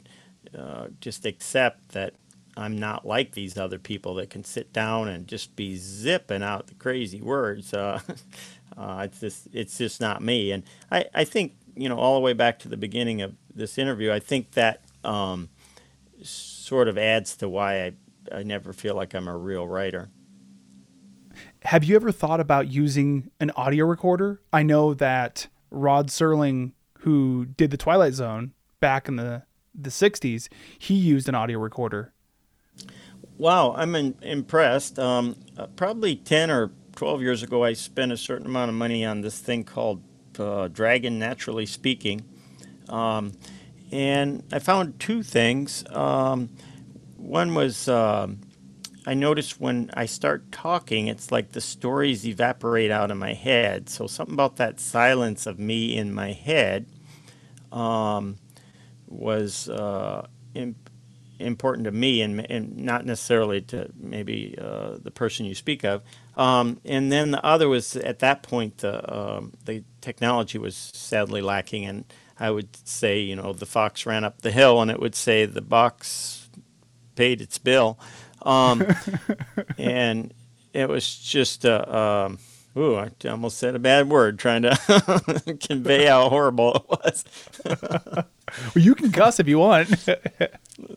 uh, just accept that I'm not like these other people that can sit down and just be zipping out the crazy words. Uh, uh, it's just it's just not me, and I, I think you know all the way back to the beginning of this interview. I think that um, sort of adds to why I I never feel like I'm a real writer. Have you ever thought about using an audio recorder? I know that Rod Serling, who did the Twilight Zone back in the the 60s, he used an audio recorder. Wow, I'm in, impressed. Um, uh, probably 10 or 12 years ago, I spent a certain amount of money on this thing called uh, Dragon Naturally Speaking. Um, and I found two things. Um, one was um I notice when I start talking, it's like the stories evaporate out of my head. So, something about that silence of me in my head um, was uh, imp- important to me and, and not necessarily to maybe uh, the person you speak of. Um, and then the other was at that point, the, um, the technology was sadly lacking. And I would say, you know, the fox ran up the hill and it would say the box paid its bill. Um, and it was just, uh, um, ooh, I almost said a bad word trying to convey how horrible it was. Well, you can cuss if you want.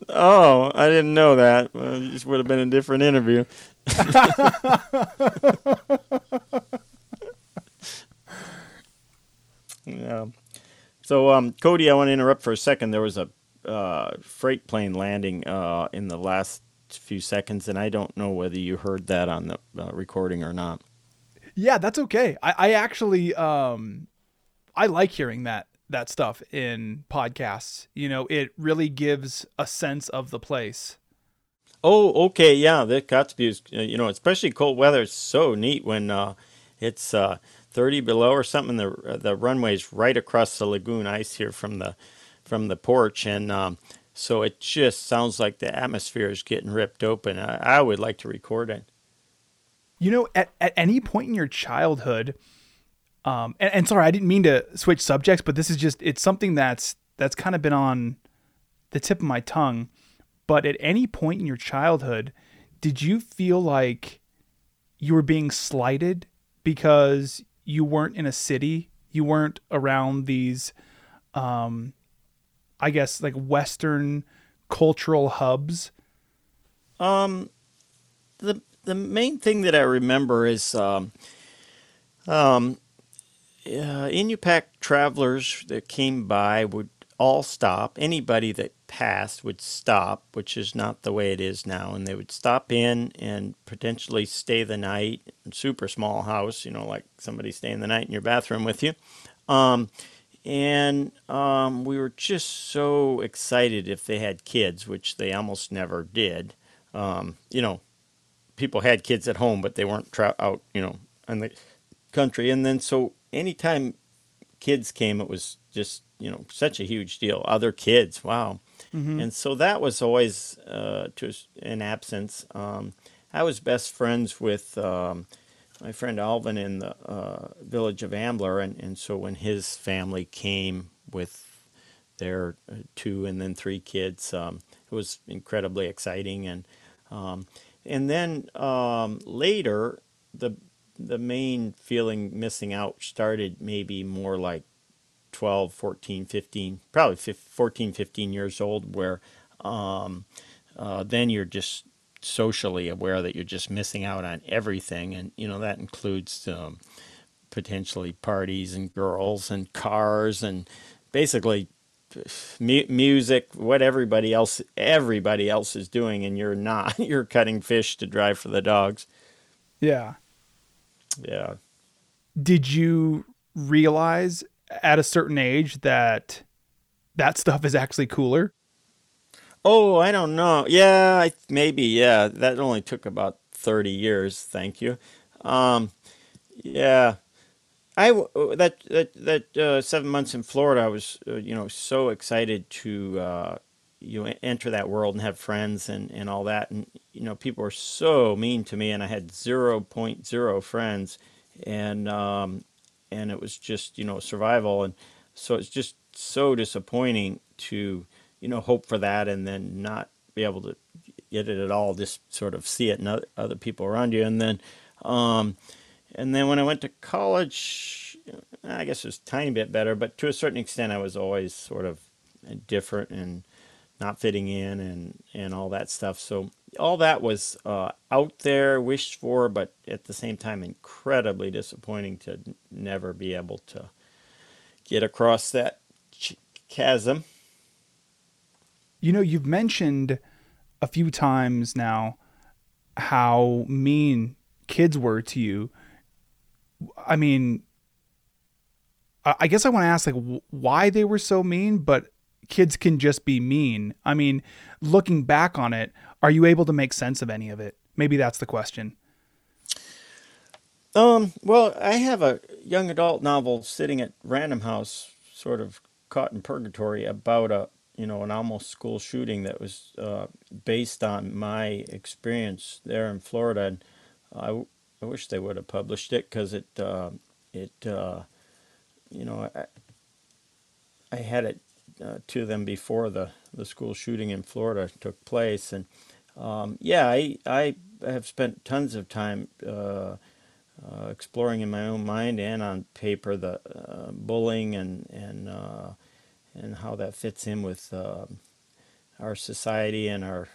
Oh, I didn't know that. Well, this would have been a different interview. yeah. So, um, Cody, I want to interrupt for a second. There was a uh, freight plane landing uh, in the last few seconds, and I don't know whether you heard that on the uh, recording or not. yeah, that's okay. I, I actually um I like hearing that that stuff in podcasts. You know, it really gives a sense of the place. Oh, okay, yeah, the to be, uh, you know, especially cold weather. It's so neat when uh, it's uh, 30 below or something. The the runway's right across the lagoon ice here from the from the porch, and um, so it just sounds like the atmosphere is getting ripped open. I, I would like to record it. You know, at, at any point in your childhood, um, and, and sorry, I didn't mean to switch subjects, but this is just it's something that's that's kind of been on the tip of my tongue. But at any point in your childhood, did you feel like you were being slighted because you weren't in a city, you weren't around these, um, I guess like Western cultural hubs? Um, the the main thing that I remember is um, um, uh, Inupiaq travelers that came by would all stop. Anybody that passed would stop, which is not the way it is now, and they would stop in and potentially stay the night. In super small house, you know, like somebody staying the night in your bathroom with you. Um, and um, we were just so excited if they had kids, which they almost never did. Um, you know, people had kids at home, but they weren't tra- out, you know, in the country. And then so anytime kids came, it was just you know such a huge deal. Other kids, wow. And so that was always uh, to an absence. Um, I was best friends with um, my friend Alvin in the uh, village of Ambler, and, and so when his family came with their uh, two and then three kids, um, it was incredibly exciting. And um, and then um, later, the the main feeling missing out started maybe more like 12 14 15 probably 15, 14 15 years old where um, uh, then you're just socially aware that you're just missing out on everything and you know that includes um, potentially parties and girls and cars and basically mu- music what everybody else everybody else is doing and you're not you're cutting fish to drive for the dogs Yeah. yeah did you realize at a certain age that that stuff is actually cooler? Oh, I don't know. Yeah, I, maybe. Yeah, that only took about thirty years. Thank you. Um, yeah, I that that that uh, seven months in Florida, I was uh, you know so excited to uh, you know enter that world and have friends and and all that. And you know people were so mean to me, and I had zero point zero friends, and um, and it was just you know survival, and so it's just so disappointing to you know hope for that and then not be able to get it at all just sort of see it in other, people around you and then um and then when i went to college i guess it was a tiny bit better but to a certain extent i was always sort of different and not fitting in and and all that stuff so all that was uh, out there, wished for, but at the same time, incredibly disappointing to never be able to get across that ch- chasm. You know, you've mentioned a few times now how mean kids were to you. I mean, I guess I want to ask like why they were so mean, but kids can just be mean. I mean, looking back on it, are you able to make sense of any of it? Maybe that's the question. Um, well, I have a young adult novel sitting at Random House, sort of caught in purgatory, about a you know an almost school shooting that was uh, based on my experience there in Florida. And I, I wish they would have published it because it uh, it uh, you know I, I had it uh, to them before the the school shooting in Florida took place, and um, yeah, I I have spent tons of time. Uh, exploring in my own mind and on paper the bullying and and and how that fits in with uh, our society and our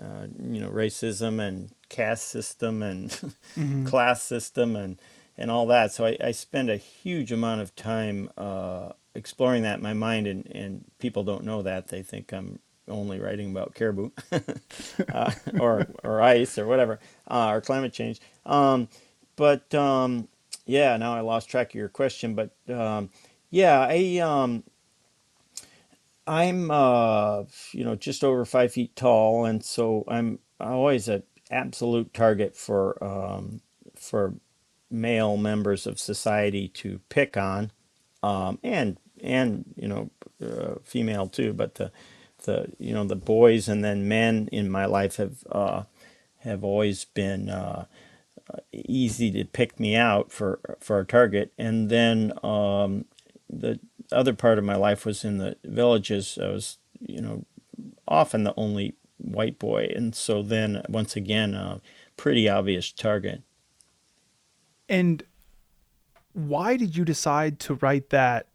uh, you know racism and caste system and class system and and all that. So I, I spend a huge amount of time uh, exploring that in my mind, and, and people don't know that. They think I'm only writing about caribou uh, or or ice or whatever uh, or climate change. Um, but um, yeah, now I lost track of your question. But um, yeah, I um, I'm uh, you know just over five feet tall, and so I'm always an absolute target for um, for male members of society to pick on, um, and and you know uh, female too. But the the you know the boys and then men in my life have uh, have always been. Uh, easy to pick me out for for a target. And then um, the other part of my life was in the villages. I was, you know, often the only white boy, and so then once again, a pretty obvious target. And why did you decide to write that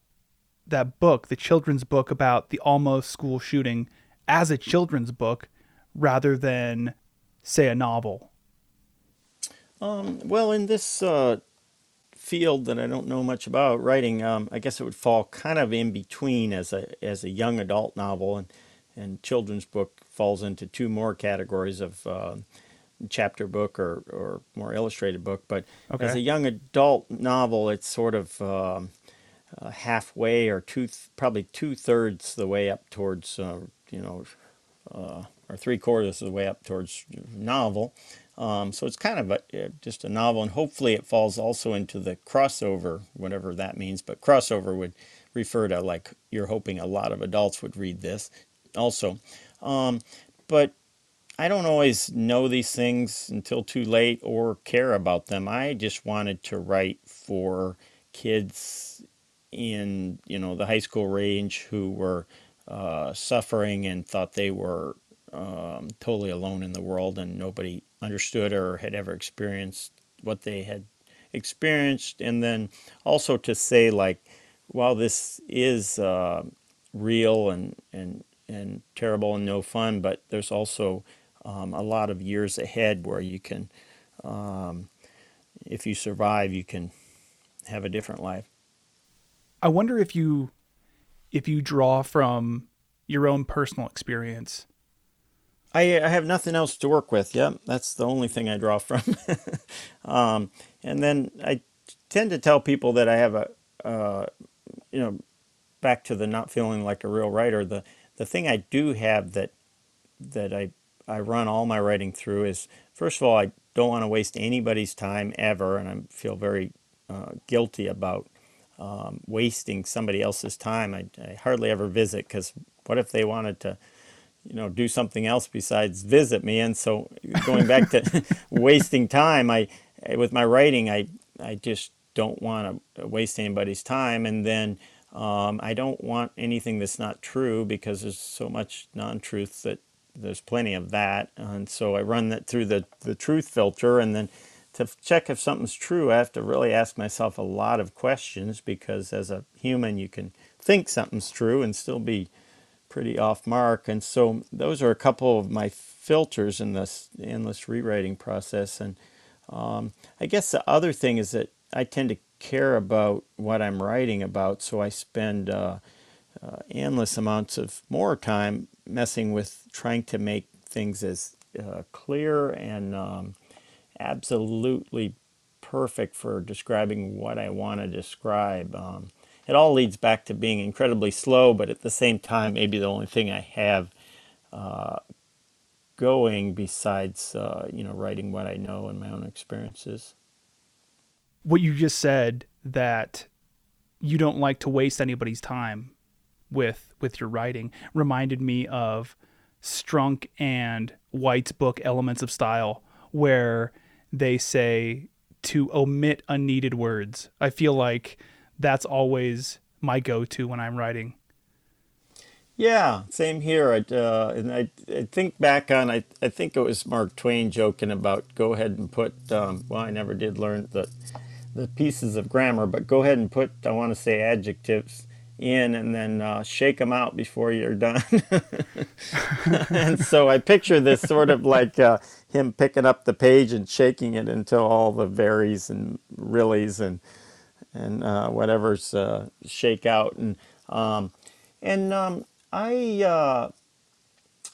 that book, the children's book about the almost school shooting as a children's book rather than say a novel? Um, well, in this uh, field that I don't know much about writing, um, I guess it would fall kind of in between as a as a young adult novel and and children's book falls into two more categories of uh, chapter book or, or more illustrated book. But as a young adult novel, it's sort of um, uh, halfway or two, probably two thirds the way up towards, uh, you know, uh, or three quarters of the way up towards novel. Um, so it's kind of a, uh, just a novel, and hopefully it falls also into the crossover, whatever that means. But crossover would refer to like you're hoping a lot of adults would read this also. Um, but I don't always know these things until too late or care about them. I just wanted to write for kids in you know the high school range who were uh, suffering and thought they were um, totally alone in the world and nobody understood or had ever experienced what they had experienced and then also to say like while this is uh, real and and and terrible and no fun but there's also um, a lot of years ahead where you can um, if you survive you can have a different life I wonder if you if you draw from your own personal experience. I, I have nothing else to work with. Yep, that's the only thing I draw from. um, and then I tend to tell people that I have a, uh, you know, back to the not feeling like a real writer. The the thing I do have that that I I run all my writing through is first of all I don't want to waste anybody's time ever, and I feel very uh, guilty about um, wasting somebody else's time. I, I hardly ever visit because what if they wanted to you know do something else besides visit me. And so going back to wasting time i with my writing i i just don't want to waste anybody's time. And then um, i don't want anything that's not true because there's so much non-truth that there's plenty of that. And so i run that through the the truth filter. And then to check if something's true i have to really ask myself a lot of questions because as a human you can think something's true and still be pretty off mark. And so those are a couple of my filters in this endless rewriting process. And um, I guess the other thing is that I tend to care about what I'm writing about, so I spend uh, uh, endless amounts of more time messing with trying to make things as uh, clear and um, absolutely perfect for describing what I want to describe. Um, it all leads back to being incredibly slow, but at the same time, maybe the only thing I have uh, going besides, uh, you know, writing what I know and my own experiences. What you just said that you don't like to waste anybody's time with with your writing reminded me of Strunk and White's book Elements of Style, where they say to omit unneeded words. I feel like that's always my go-to when I'm writing. Yeah, same here. I, uh, and I, I think back on, I, I think it was Mark Twain joking about go ahead and put, um, well, I never did learn the, the pieces of grammar, but go ahead and put, I want to say adjectives in and then uh, shake them out before you're done. and so I picture this sort of like uh, him picking up the page and shaking it until all the verys and reallys and and uh, whatever's uh, shake out. And um, and um, I uh,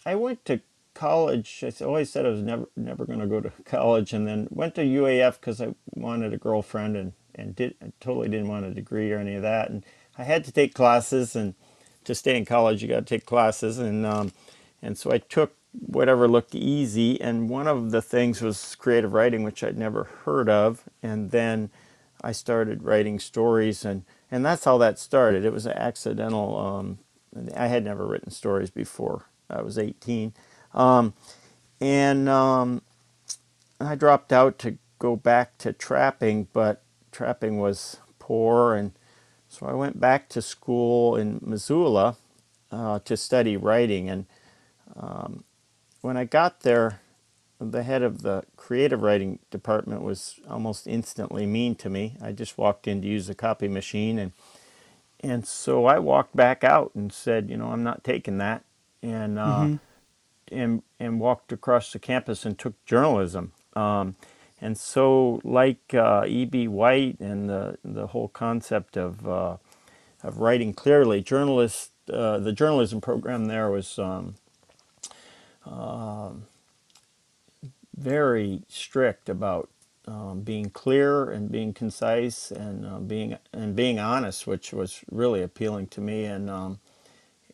I went to college. I always said I was never never going to go to college, and then went to UAF because I wanted a girlfriend and and did I totally didn't want a degree or any of that. And I had to take classes, and to stay in college, you got to take classes, and um, and so I took whatever looked easy, and one of the things was creative writing, which I'd never heard of, and then I started writing stories, and and that's how that started. It was an accidental. Um, I had never written stories before I was 18. Um, and um, I dropped out to go back to trapping, but trapping was poor. And so I went back to school in Missoula uh, to study writing. And um, when I got there, the head of the creative writing department was almost instantly mean to me. I just walked in to use a copy machine and and so I walked back out and said, you know, I'm not taking that, and uh, mm-hmm. and and walked across the campus and took journalism. Um, and so, like uh, E.B. White and the the whole concept of uh, of writing clearly, journalist uh, the journalism program there was um, um, very strict about um, being clear and being concise and uh, being and being honest, which was really appealing to me. And um,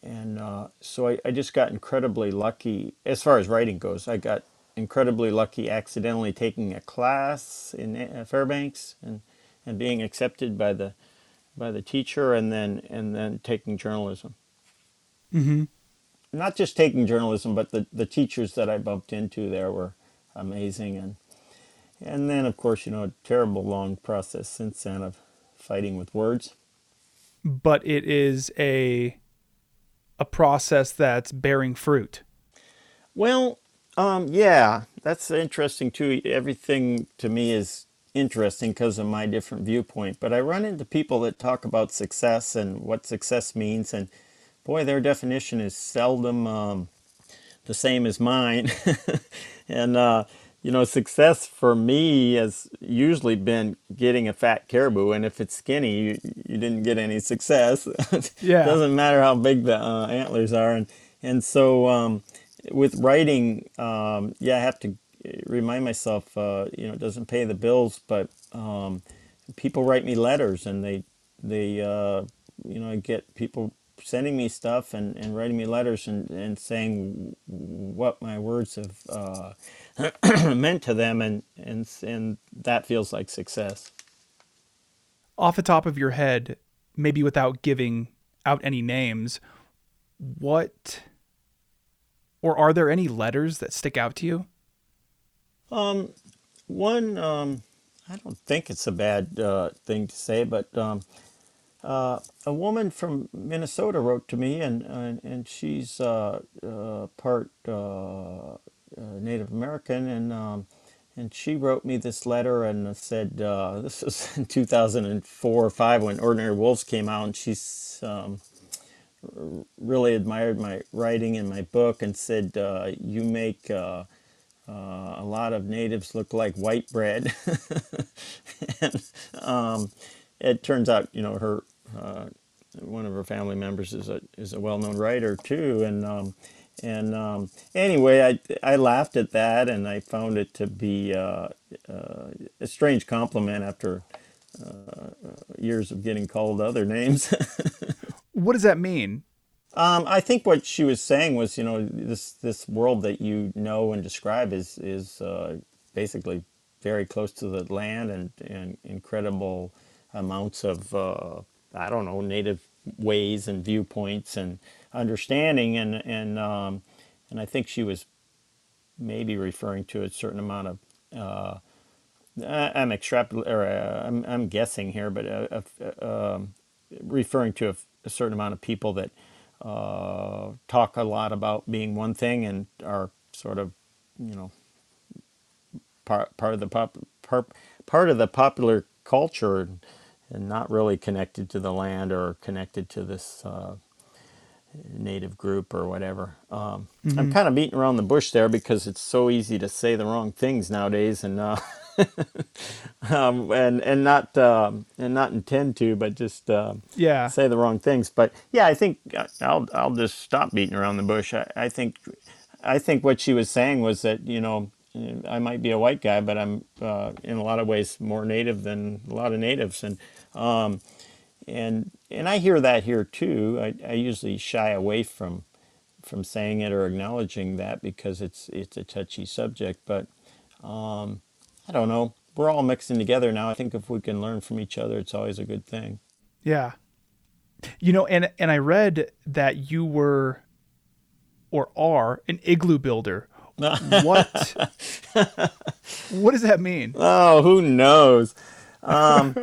and uh, so I, I, just got incredibly lucky as far as writing goes. I got incredibly lucky accidentally taking a class in uh, Fairbanks and and being accepted by the by the teacher, and then and then taking journalism. Mm-hmm. Not just taking journalism, but the the teachers that I bumped into there were amazing and and then, of course, you know, a terrible long process since then of fighting with words. But it is a a process that's bearing fruit. Well, um, yeah, that's interesting too. Everything to me is interesting because of my different viewpoint. But I run into people that talk about success and what success means, and boy, their definition is seldom um, the same as mine. and uh, you know, success for me has usually been getting a fat caribou, and if it's skinny, you, you didn't get any success. yeah, it doesn't matter how big the uh, antlers are, and and so um, with writing, um, yeah, I have to remind myself, uh, you know, it doesn't pay the bills, but um, people write me letters, and they they uh, you know, I get people sending me stuff and, and writing me letters and, and saying what my words have uh, meant to them, and, and, and that feels like success. Off the top of your head, maybe without giving out any names, what or are there any letters that stick out to you? Um, one, um, I don't think it's a bad uh, thing to say, but um, uh, a woman from Minnesota wrote to me, and and, and she's uh, uh part uh, uh, Native American, and um, and she wrote me this letter and said this was in 2004 or five when Ordinary Wolves came out, and she's um, really admired my writing in my book and said, You make a lot of natives look like white bread. and um, it turns out, you know, her. Uh, one of her family members is a is a well known writer too, and um, and um, anyway, I I laughed at that, and I found it to be uh, uh, a strange compliment after uh, years of getting called other names. What does that mean? um, I think what she was saying was, you know, this this world that you know and describe is is uh, basically very close to the land and and incredible amounts of uh, I don't know native ways and viewpoints and understanding. And and um, and I think she was maybe referring to a certain amount of uh, I'm extrapol or uh, I'm, I'm guessing here, but uh, uh, um, referring to a, certain amount of people that uh, talk a lot about being one thing and are sort of you know part part of the pop part, part of the popular culture and not really connected to the land or connected to this uh, native group or whatever. Um, I'm kind of beating around the bush there because it's so easy to say the wrong things nowadays and uh, um, and and not um, and not intend to, but just uh, Yeah. say the wrong things. But yeah, I think uh, I'll I'll just stop beating around the bush. I, I think I think what she was saying was that you know I might be a white guy, but I'm uh, in a lot of ways more native than a lot of natives, and um, and and I hear that here too. I, I usually shy away from from saying it or acknowledging that because it's it's a touchy subject. But um, I don't know. We're all mixing together now. I think if we can learn from each other, it's always a good thing. Yeah. You know, and and I read that you were or are an igloo builder. What what does that mean? Oh, who knows? Um,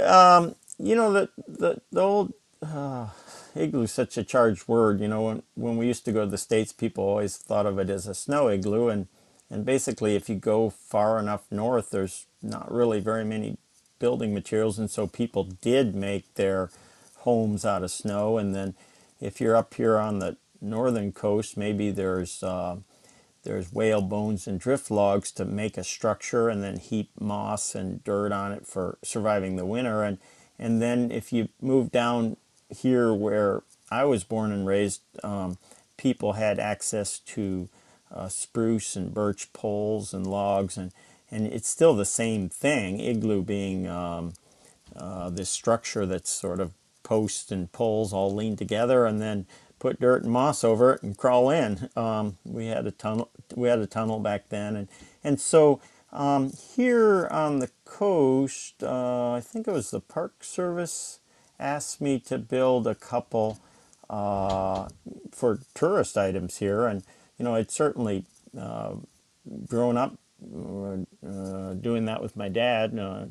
um, you know the the the old uh, igloo is such a charged word. You know when when we used to go to the states, people always thought of it as a snow igloo, and and basically if you go far enough north, there's not really very many building materials, and so people did make their homes out of snow. And then if you're up here on the northern coast, maybe there's uh, there's whale bones and drift logs to make a structure and then heap moss and dirt on it for surviving the winter. And and then if you move down here where I was born and raised um, people had access to uh, spruce and birch poles and logs and and it's still the same thing igloo being um, uh, this structure that's sort of posts and poles all lean together. And then put dirt and moss over it and crawl in. Um, we had a tunnel. We had a tunnel back then, and and so um, here on the coast, uh, I think it was the Park Service asked me to build a couple uh, for tourist items here, and you know I'd certainly uh, grown up uh, doing that with my dad uh,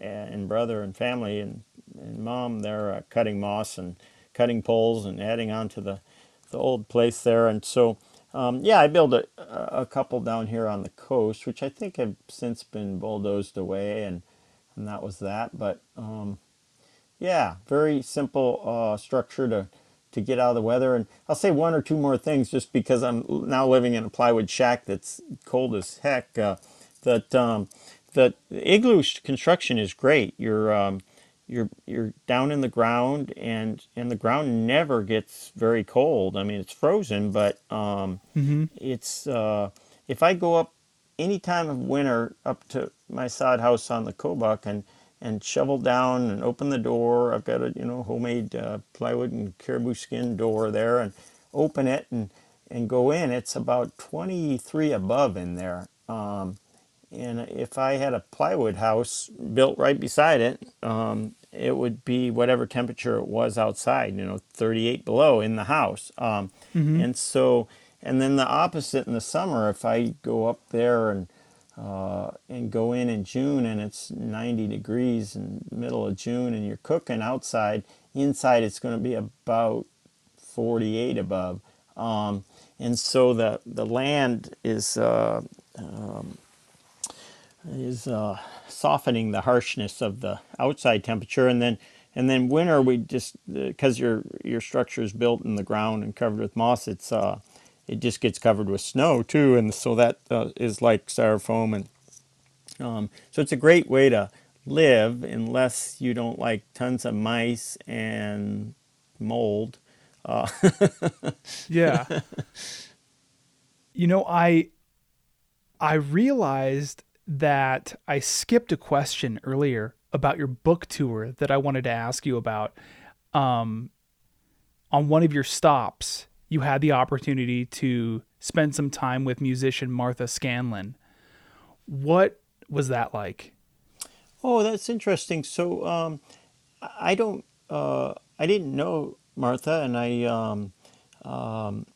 and brother and family and, and mom. They're uh, cutting moss and cutting poles and adding on to the, the old place there. And so, um, yeah, I built a, a couple down here on the coast, which I think have since been bulldozed away, and, and that was that. But um, yeah, very simple uh, structure to to get out of the weather. And I'll say one or two more things just because I'm now living in a plywood shack that's cold as heck. Uh, that um, that igloo construction is great. You're um, you're you're down in the ground and and the ground never gets very cold. I mean it's frozen, but um, it's uh, if I go up any time of winter up to my sod house on the Kobuk and and shovel down and open the door. I've got a you know homemade uh, plywood and caribou skin door there and open it and and go in. It's about 23 above in there. Um, and if I had a plywood house built right beside it, um, it would be whatever temperature it was outside, you know, 38 below in the house. Um, And so, and then the opposite in the summer, if I go up there and uh, and go in in June and it's 90 degrees in middle of June and you're cooking outside, inside it's going to be about 48 above. Um, and so the, the land is uh, is uh, softening the harshness of the outside temperature, and then and then winter we just because your your structure is built in the ground and covered with moss, it's uh, it just gets covered with snow too, and so that uh, is like styrofoam, and um, so it's a great way to live unless you don't like tons of mice and mold. Uh, Yeah. you know, I I realized that I skipped a question earlier about your book tour that I wanted to ask you about. Um, on one of your stops, you had the opportunity to spend some time with musician Martha Scanlan. What was that like? Oh, that's interesting. So um, I don't, uh, I didn't know Martha, and I um, um,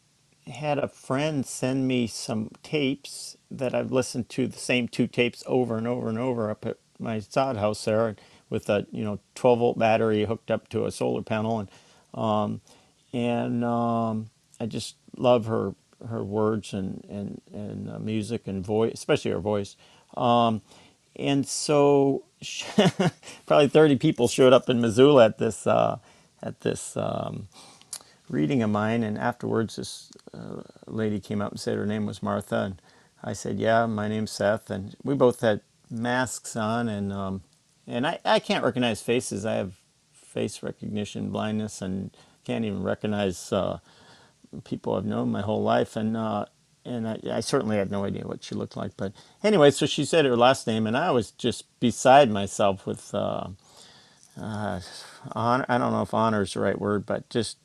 had a friend send me some tapes that I've listened to the same two tapes over and over and over up at my sod house there with a you know 12 volt battery hooked up to a solar panel and um, and um, I just love her her words and and and uh, music and voice, especially her voice. Um, and so probably 30 people showed up in Missoula at this uh, at this um, reading of mine, and afterwards this uh, lady came up and said her name was Martha, and I said, "Yeah, my name's Seth," and we both had masks on, and um, and I, I can't recognize faces. I have face recognition blindness, and can't even recognize uh, people I've known my whole life, and uh, and I, I certainly had no idea what she looked like. But anyway, so she said her last name, and I was just beside myself with. Uh, uh, honor, I don't know if honor is the right word, but just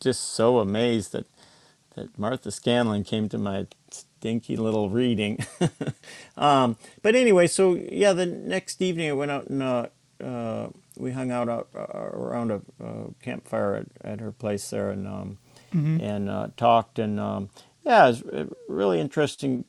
just so amazed that that Martha Scanlan came to my stinky little reading. um, but anyway, so yeah, the next evening I went out and uh, uh, we hung out, out uh, around a campfire at, at, her place there and um, mm-hmm. and uh, talked and um, yeah, it was really interesting.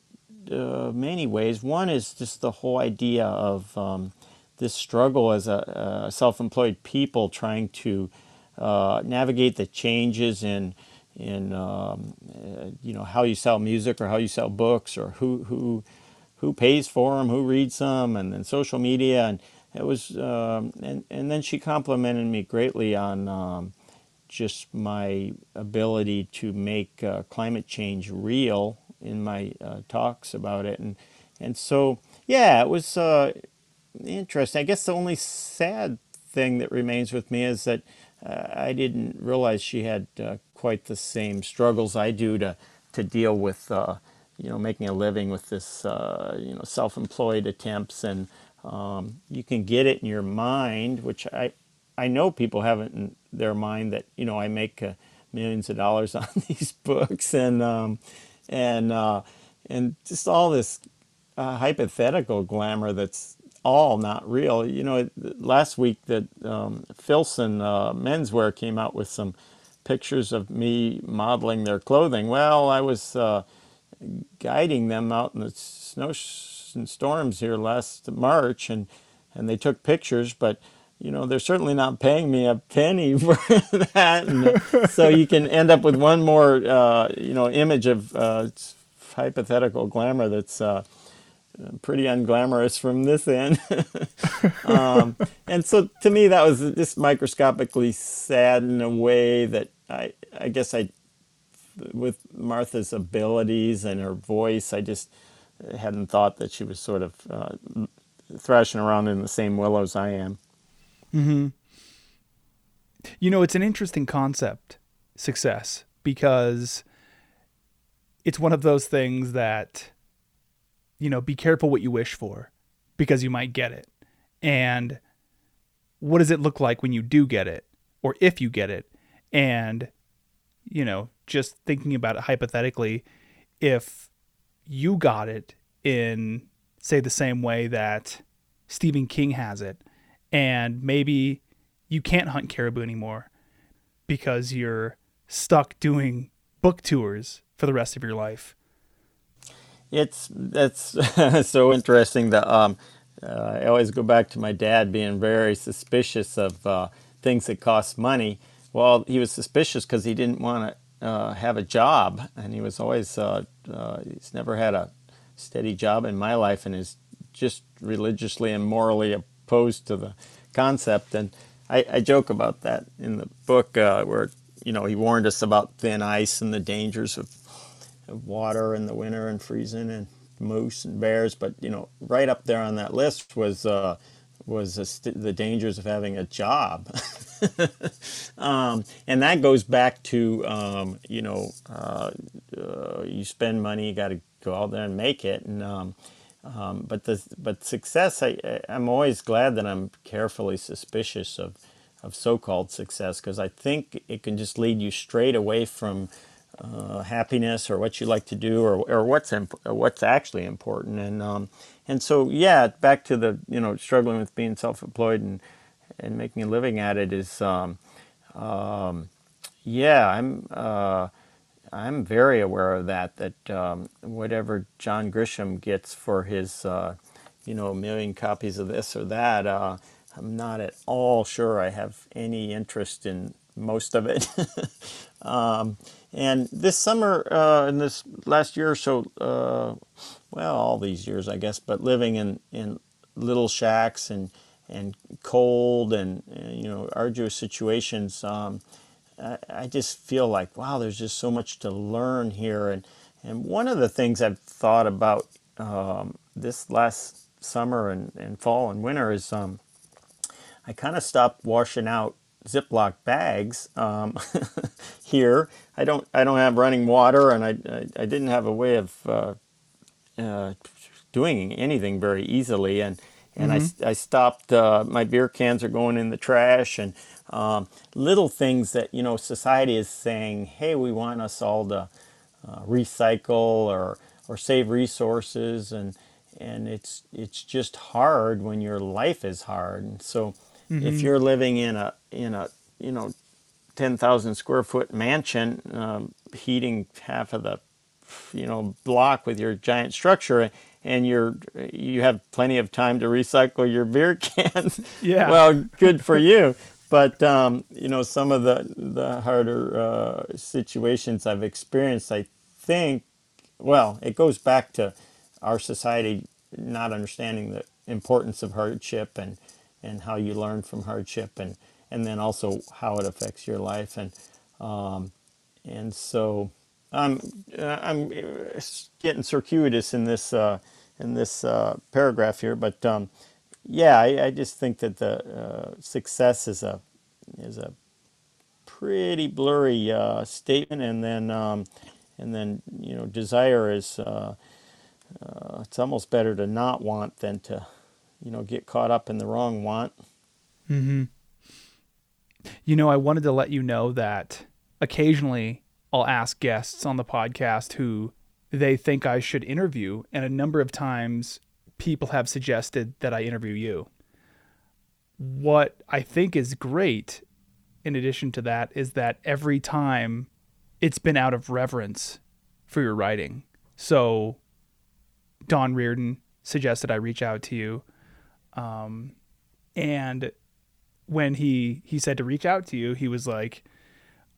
Uh, many ways. One is just the whole idea of um, this struggle as a, a self-employed people trying to uh, navigate the changes in in um, uh, you know how you sell music or how you sell books or who who who pays for them, who reads them, and then social media and it was um, and and then she complimented me greatly on um, just my ability to make uh, climate change real in my uh, talks about it and and so yeah it was uh, interesting. I guess the only sad thing that remains with me is that uh, I didn't realize she had uh, quite the same struggles I do to to deal with uh, you know making a living with this uh, you know self-employed attempts and um, you can get it in your mind, which I I know people have it in their mind that you know I make uh, millions of dollars on these books and um, and uh, and just all this hypothetical glamour that's all not real. You know, last week that um, Filson uh, Menswear came out with some pictures of me modeling their clothing. Well, I was uh, guiding them out in the snow and storms here last March, and and they took pictures, but you know they're certainly not paying me a penny for that, and so you can end up with one more uh, you know image of uh, hypothetical glamour that's uh, pretty unglamorous from this end. um, and so to me, that was just microscopically sad in a way that I, I guess I, with Martha's abilities and her voice, I just hadn't thought that she was sort of uh, thrashing around in the same willows I am. Hmm. You know, it's an interesting concept, success, because it's one of those things that you know, be careful what you wish for because you might get it. And what does it look like when you do get it or if you get it? And, you know, just thinking about it hypothetically, if you got it in, say, the same way that Stephen King has it, and maybe you can't hunt caribou anymore because you're stuck doing book tours for the rest of your life it's that's so interesting that um, uh, I always go back to my dad being very suspicious of uh, things that cost money. Well, he was suspicious because he didn't want to uh, have a job, and he was always uh, uh, he's never had a steady job in my life, and is just religiously and morally opposed to the concept. And I, I joke about that in the book uh, where you know he warned us about thin ice and the dangers of, of water in the winter and freezing and moose and bears. But you know, right up there on that list was uh, was st- the dangers of having a job, um, and that goes back to um, you know uh, uh, you spend money, you got to go out there and make it, and um, um, but the but success, I I'm always glad that I'm carefully suspicious of of so-called success because I think it can just lead you straight away from uh, happiness or what you like to do or, or what's imp- what's actually important. And um, and so yeah back to the you know struggling with being self-employed and and making a living at it is um, um, yeah I'm uh, I'm very aware of that that um, whatever John Grisham gets for his uh, you know a million copies of this or that uh, I'm not at all sure I have any interest in most of it. Um, and this summer, uh, in this last year or so, uh, well, all these years, I guess, but living in, in little shacks and and cold and, and you know arduous situations, um, I, I, just feel like wow, there's just so much to learn here. And and one of the things I've thought about um, this last summer and, and fall and winter is um, I kind of stopped washing out Ziploc bags um, here. I don't I don't have running water, and I I, I didn't have a way of uh, uh, doing anything very easily, and and mm-hmm. I, I stopped. Uh, my beer cans are going in the trash, and um, little things that you know society is saying, hey, we want us all to uh, recycle or or save resources, and and it's it's just hard when your life is hard, and so Mm-hmm. If you're living in a in a you know ten thousand square foot mansion, um, heating half of the you know block with your giant structure, and you're you have plenty of time to recycle your beer cans. Yeah. well, good for you. But um, you know some of the the harder uh, situations I've experienced, I think, well, it goes back to our society not understanding the importance of hardship and and how you learn from hardship and and then also how it affects your life. And um, and so I'm I'm getting circuitous in this uh, in this uh, paragraph here, but um, yeah, I, I, just think that the uh, success is a is a pretty blurry uh, statement, and then um, and then you know desire is uh, uh, it's almost better to not want than to you know, get caught up in the wrong want. Mm-hmm. You know, I wanted to let you know that occasionally I'll ask guests on the podcast who they think I should interview, and a number of times people have suggested that I interview you. What I think is great, in addition to that, is that every time it's been out of reverence for your writing. So, Don Rearden suggested I reach out to you. Um, and when he he said to reach out to you, he was like,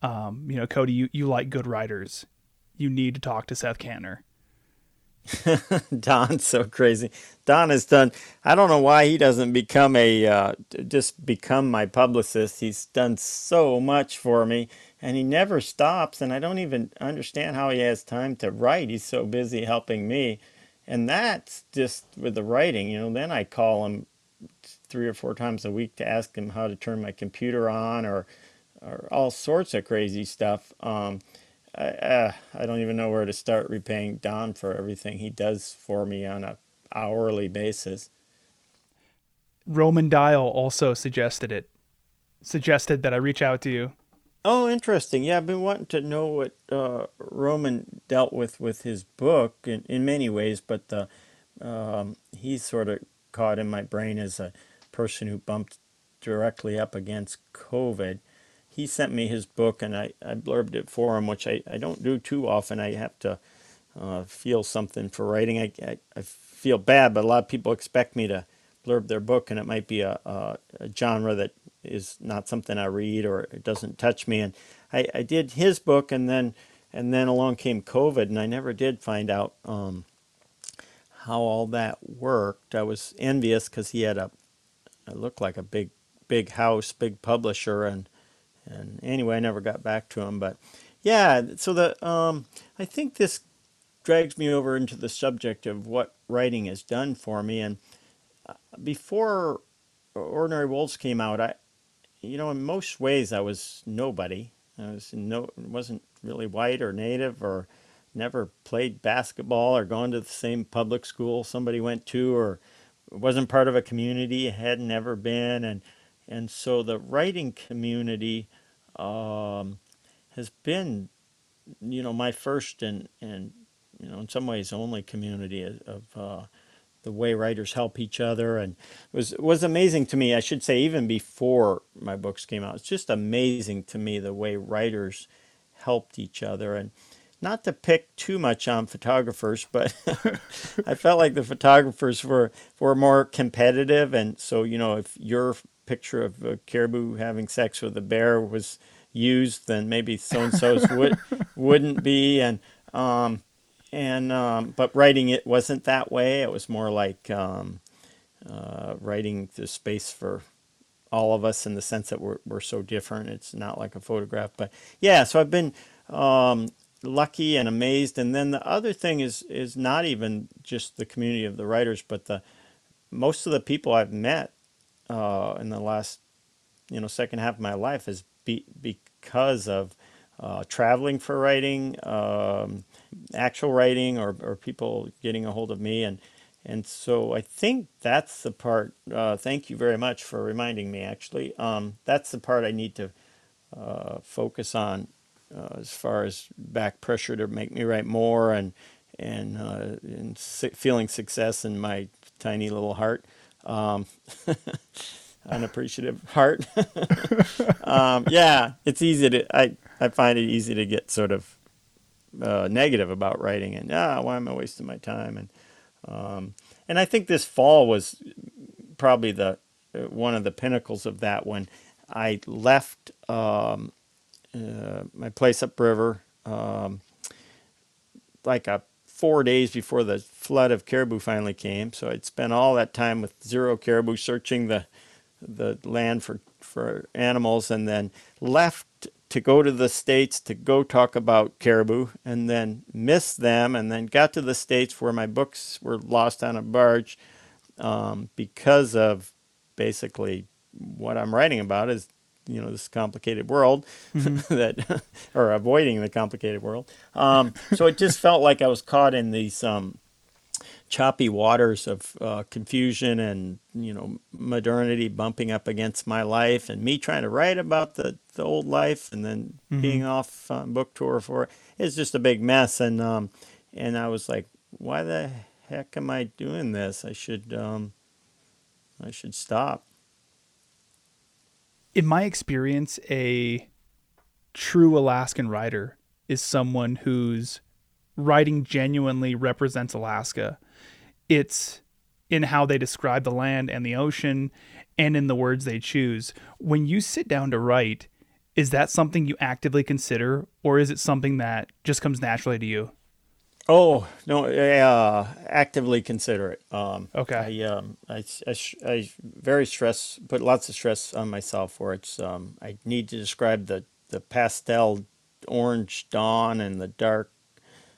um, you know, Cody, you, you like good writers. You need to talk to Seth Kantner. Don's so crazy. Don has done. I don't know why he doesn't become a uh, just become my publicist. He's done so much for me, and he never stops. And I don't even understand how he has time to write. He's so busy helping me and that's just with the writing you know then i call him three or four times a week to ask him how to turn my computer on or or all sorts of crazy stuff. Um, I, uh, I don't even know where to start repaying don for everything he does for me on a hourly basis. Roman Dial also suggested it suggested that i reach out to you Oh, interesting. Yeah, I've been wanting to know what uh, Roman dealt with with his book in, in many ways, but the, um, he's sort of caught in my brain as a person who bumped directly up against COVID. He sent me his book and I, I blurbed it for him, which I, I don't do too often. I have to uh, feel something for writing. I, I, I, feel bad, but a lot of people expect me to blurb their book, and it might be a, a, a genre that is not something I read or it doesn't touch me. And I, I did his book, and then and then along came COVID, and I never did find out um, how all that worked. I was envious because he had a it looked like a big big house, big publisher, and and anyway, I never got back to him. But yeah, so the um, I think this drags me over into the subject of what writing has done for me. And uh, before Ordinary Wolves came out, I, you know, in most ways I was nobody. I was no, wasn't really white or native or never played basketball or gone to the same public school somebody went to or wasn't part of a community, had never been, and and so the writing community um, has been, you know, my first and and you know in some ways only community of uh, the way writers help each other, and it was was amazing to me. I should say even before my books came out, it's just amazing to me the way writers helped each other and not to pick too much on photographers, but I felt like the photographers were were more competitive, and so you know if your picture of a caribou having sex with a bear was used, then maybe so and so's would wouldn't be, and um, and um, but writing it wasn't that way. It was more like um, uh, writing the space for all of us in the sense that we're we're so different. It's not like a photograph, but yeah. So I've been um, lucky and amazed. And then the other thing is is not even just the community of the writers, but the most of the people I've met uh, in the last you know second half of my life is be, because of uh, traveling for writing, um, actual writing, or, or people getting a hold of me and. And so I think that's the part. Uh, thank you very much for reminding me. Actually, um, that's the part I need to uh, focus on uh, as far as back pressure to make me write more and and, uh, and feeling success in my tiny little heart, um, unappreciative heart. um, yeah, it's easy to I I find it easy to get sort of uh, negative about writing and ah why am I wasting my time and um, and I think this fall was probably the uh, one of the pinnacles of that when I left um, uh, my place upriver, um, like a four days before the flood of caribou finally came. So I'd spent all that time with zero caribou searching the the land for for animals, and then left to go to the states to go talk about caribou, and then missed them, and then got to the states where my books were lost on a barge um, because of basically what I'm writing about is you know this complicated world mm-hmm. that or avoiding the complicated world um, so it just felt like i was caught in these um, choppy waters of uh, confusion and you know modernity bumping up against my life and me trying to write about the, the old life and then mm-hmm. being off on book tour for it. it's just a big mess and um, and i was like why the heck am i doing this i should um, i should stop in my experience, a true Alaskan writer is someone whose writing genuinely represents Alaska. It's in how they describe the land and the ocean and in the words they choose. When you sit down to write, is that something you actively consider or is it something that just comes naturally to you? Oh no, I uh, actively consider it. Um, okay. I, um, I, I, I, very stress, put lots of stress on myself for it. Um, I need to describe the, the pastel orange dawn and the dark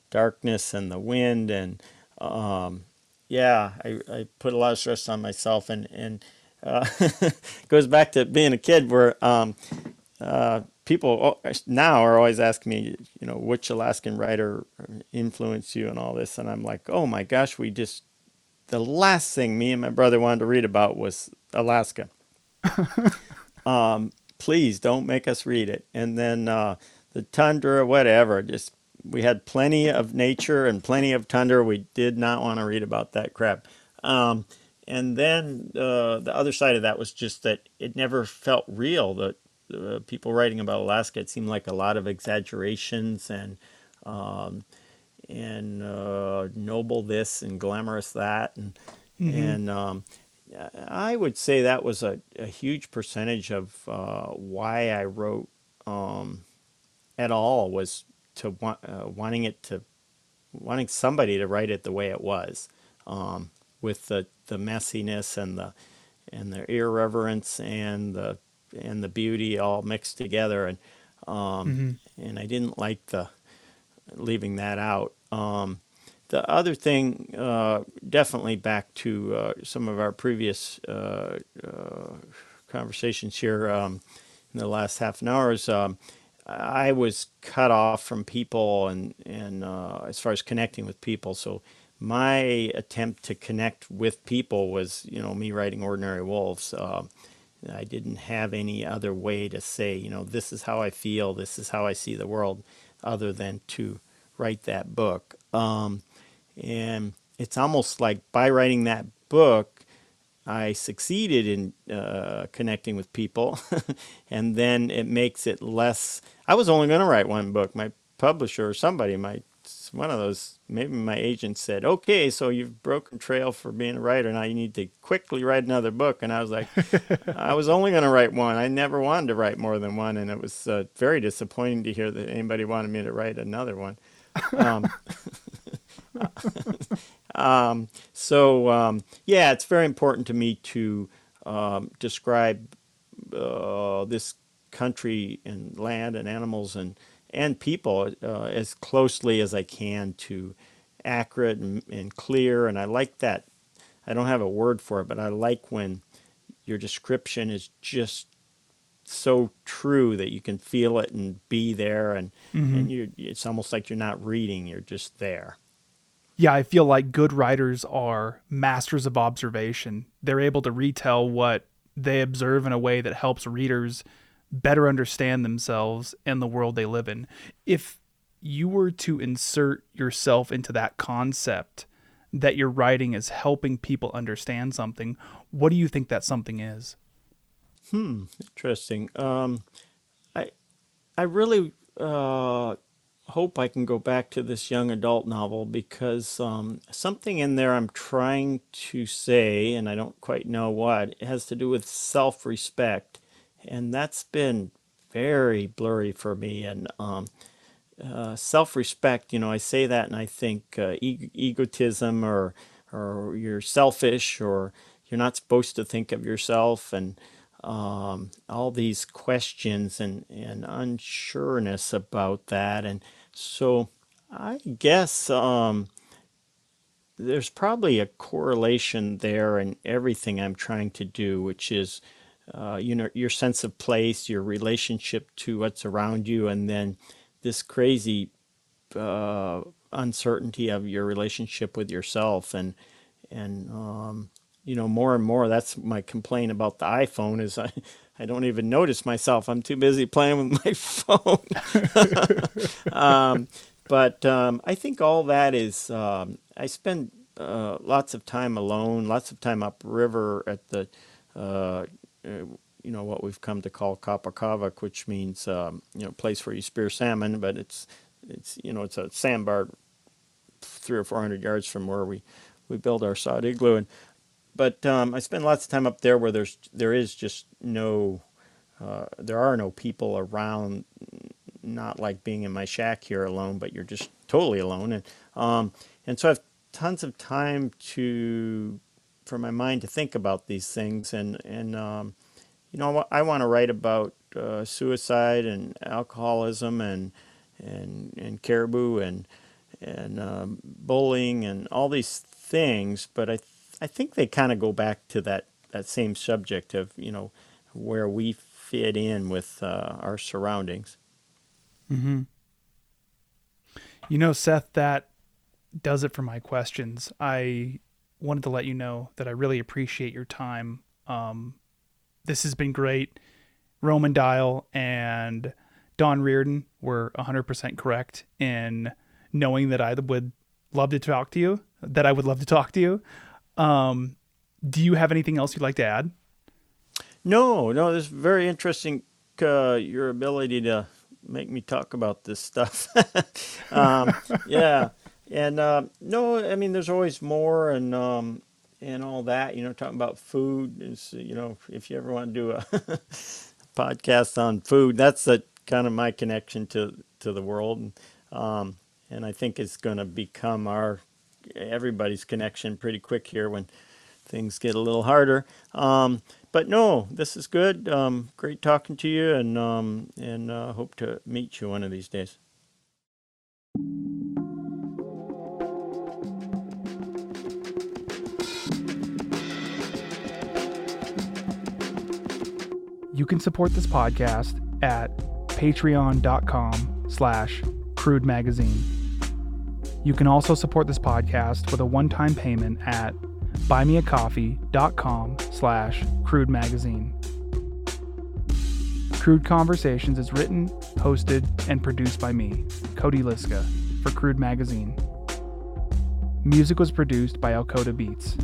darkness and the wind and um, yeah, I, I put a lot of stress on myself and and uh, goes back to being a kid where um, uh, people now are always asking me, you know, which Alaskan writer influenced you and all this, and I'm like, oh my gosh, we just the last thing me and my brother wanted to read about was Alaska. um, please don't make us read it. And then uh, the tundra, whatever, just we had plenty of nature and plenty of tundra. We did not want to read about that crap. Um, and then uh, the other side of that was just that it never felt real. That uh, people writing about Alaska, it seemed like a lot of exaggerations and um, and uh, noble this and glamorous that, and mm-hmm. and um, I would say that was a, a huge percentage of uh, why I wrote um, at all was to want, uh, wanting it to wanting somebody to write it the way it was, um, with the the messiness and the and the irreverence and the and the beauty all mixed together, and um, and I didn't like the leaving that out. Um, the other thing, uh, definitely back to uh, some of our previous uh, uh, conversations here um, in the last half an hour is um, I was cut off from people and and uh, as far as connecting with people. So my attempt to connect with people was, you know, me writing Ordinary Wolves. Uh, I didn't have any other way to say, you know, this is how I feel, this is how I see the world, other than to write that book. Um, and it's almost like by writing that book, I succeeded in uh, connecting with people, and then it makes it less. I was only going to write one book. My publisher or somebody, my one of those, maybe my agent said, "Okay, so you've broken trail for being a writer. Now you need to quickly write another book." And I was like, "I was only going to write one. I never wanted to write more than one, and it was uh, very disappointing to hear that anybody wanted me to write another one." Um, um, so um, yeah, it's very important to me to um, describe uh, this country and land and animals and and people uh, as closely as I can to accurate and, and clear. And I like that. I don't have a word for it, but I like when your description is just so true that you can feel it and be there and and you it's almost like you're not reading you're just there Yeah, I feel like good writers are masters of observation. They're able to retell what they observe in a way that helps readers better understand themselves and the world they live in. If you were to insert yourself into that concept that your writing is helping people understand something, what do you think that something is? Hmm, interesting um i i really uh hope i can go back to this young adult novel because um something in there i'm trying to say and i don't quite know what it has to do with self-respect. And that's been very blurry for me and um uh, self-respect you know i say that and i think uh, e- egotism or or you're selfish or you're not supposed to think of yourself and um, all these questions and, and unsureness about that. And so i guess um, there's probably a correlation there in everything i'm trying to do which is uh, you know your sense of place your relationship to what's around you and then this crazy uh, uncertainty of your relationship with yourself. And and um, you know more and more that's my complaint about the iphone is i i don't even notice myself. I'm too busy playing with my phone. Um, but um, i think all that is um, i spend uh, lots of time alone lots of time upriver at the uh, uh, you know what we've come to call Kapakavak, which means um, you know place where you spear salmon, but it's it's you know it's a sandbar three or four hundred yards from where we we build our sod igloo, and but um, I spend lots of time up there where there's there is just no uh, there are no people around, not like being in my shack here alone, but you're just totally alone, and um, and so I have tons of time to for my mind to think about these things, and and um, you know I want to write about uh, suicide and alcoholism and and and caribou and and um, bullying and all these things, but I I think they kind of go back to that that same subject of you know where we fit in with uh, our surroundings. You know, Seth, that does it for my questions. I wanted to let you know that I really appreciate your time. Um, this has been great. Roman Dial and Don Rearden were 100% correct in knowing that I would love to talk to you, that I would love to talk to you. Um, do you have anything else you'd like to add? No, no, this is very interesting. Uh, your ability to make me talk about this stuff. um, yeah, and uh, no, I mean, there's always more, and um, and all that. You know, talking about food is, you know, if you ever want to do a podcast on food, that's the kind of my connection to to the world, um, and I think it's going to become our everybody's connection pretty quick here when things get a little harder. Um, but no, this is good. Um, great talking to you, and um, and uh, hope to meet you one of these days. You can support this podcast at patreon.com slash crude magazine. You can also support this podcast with a one-time payment at buymeacoffee.com slash crude magazine. Crude Conversations is written, hosted, and produced by me, Cody Liska, for Crude Magazine. Music was produced by Alcoda Beats.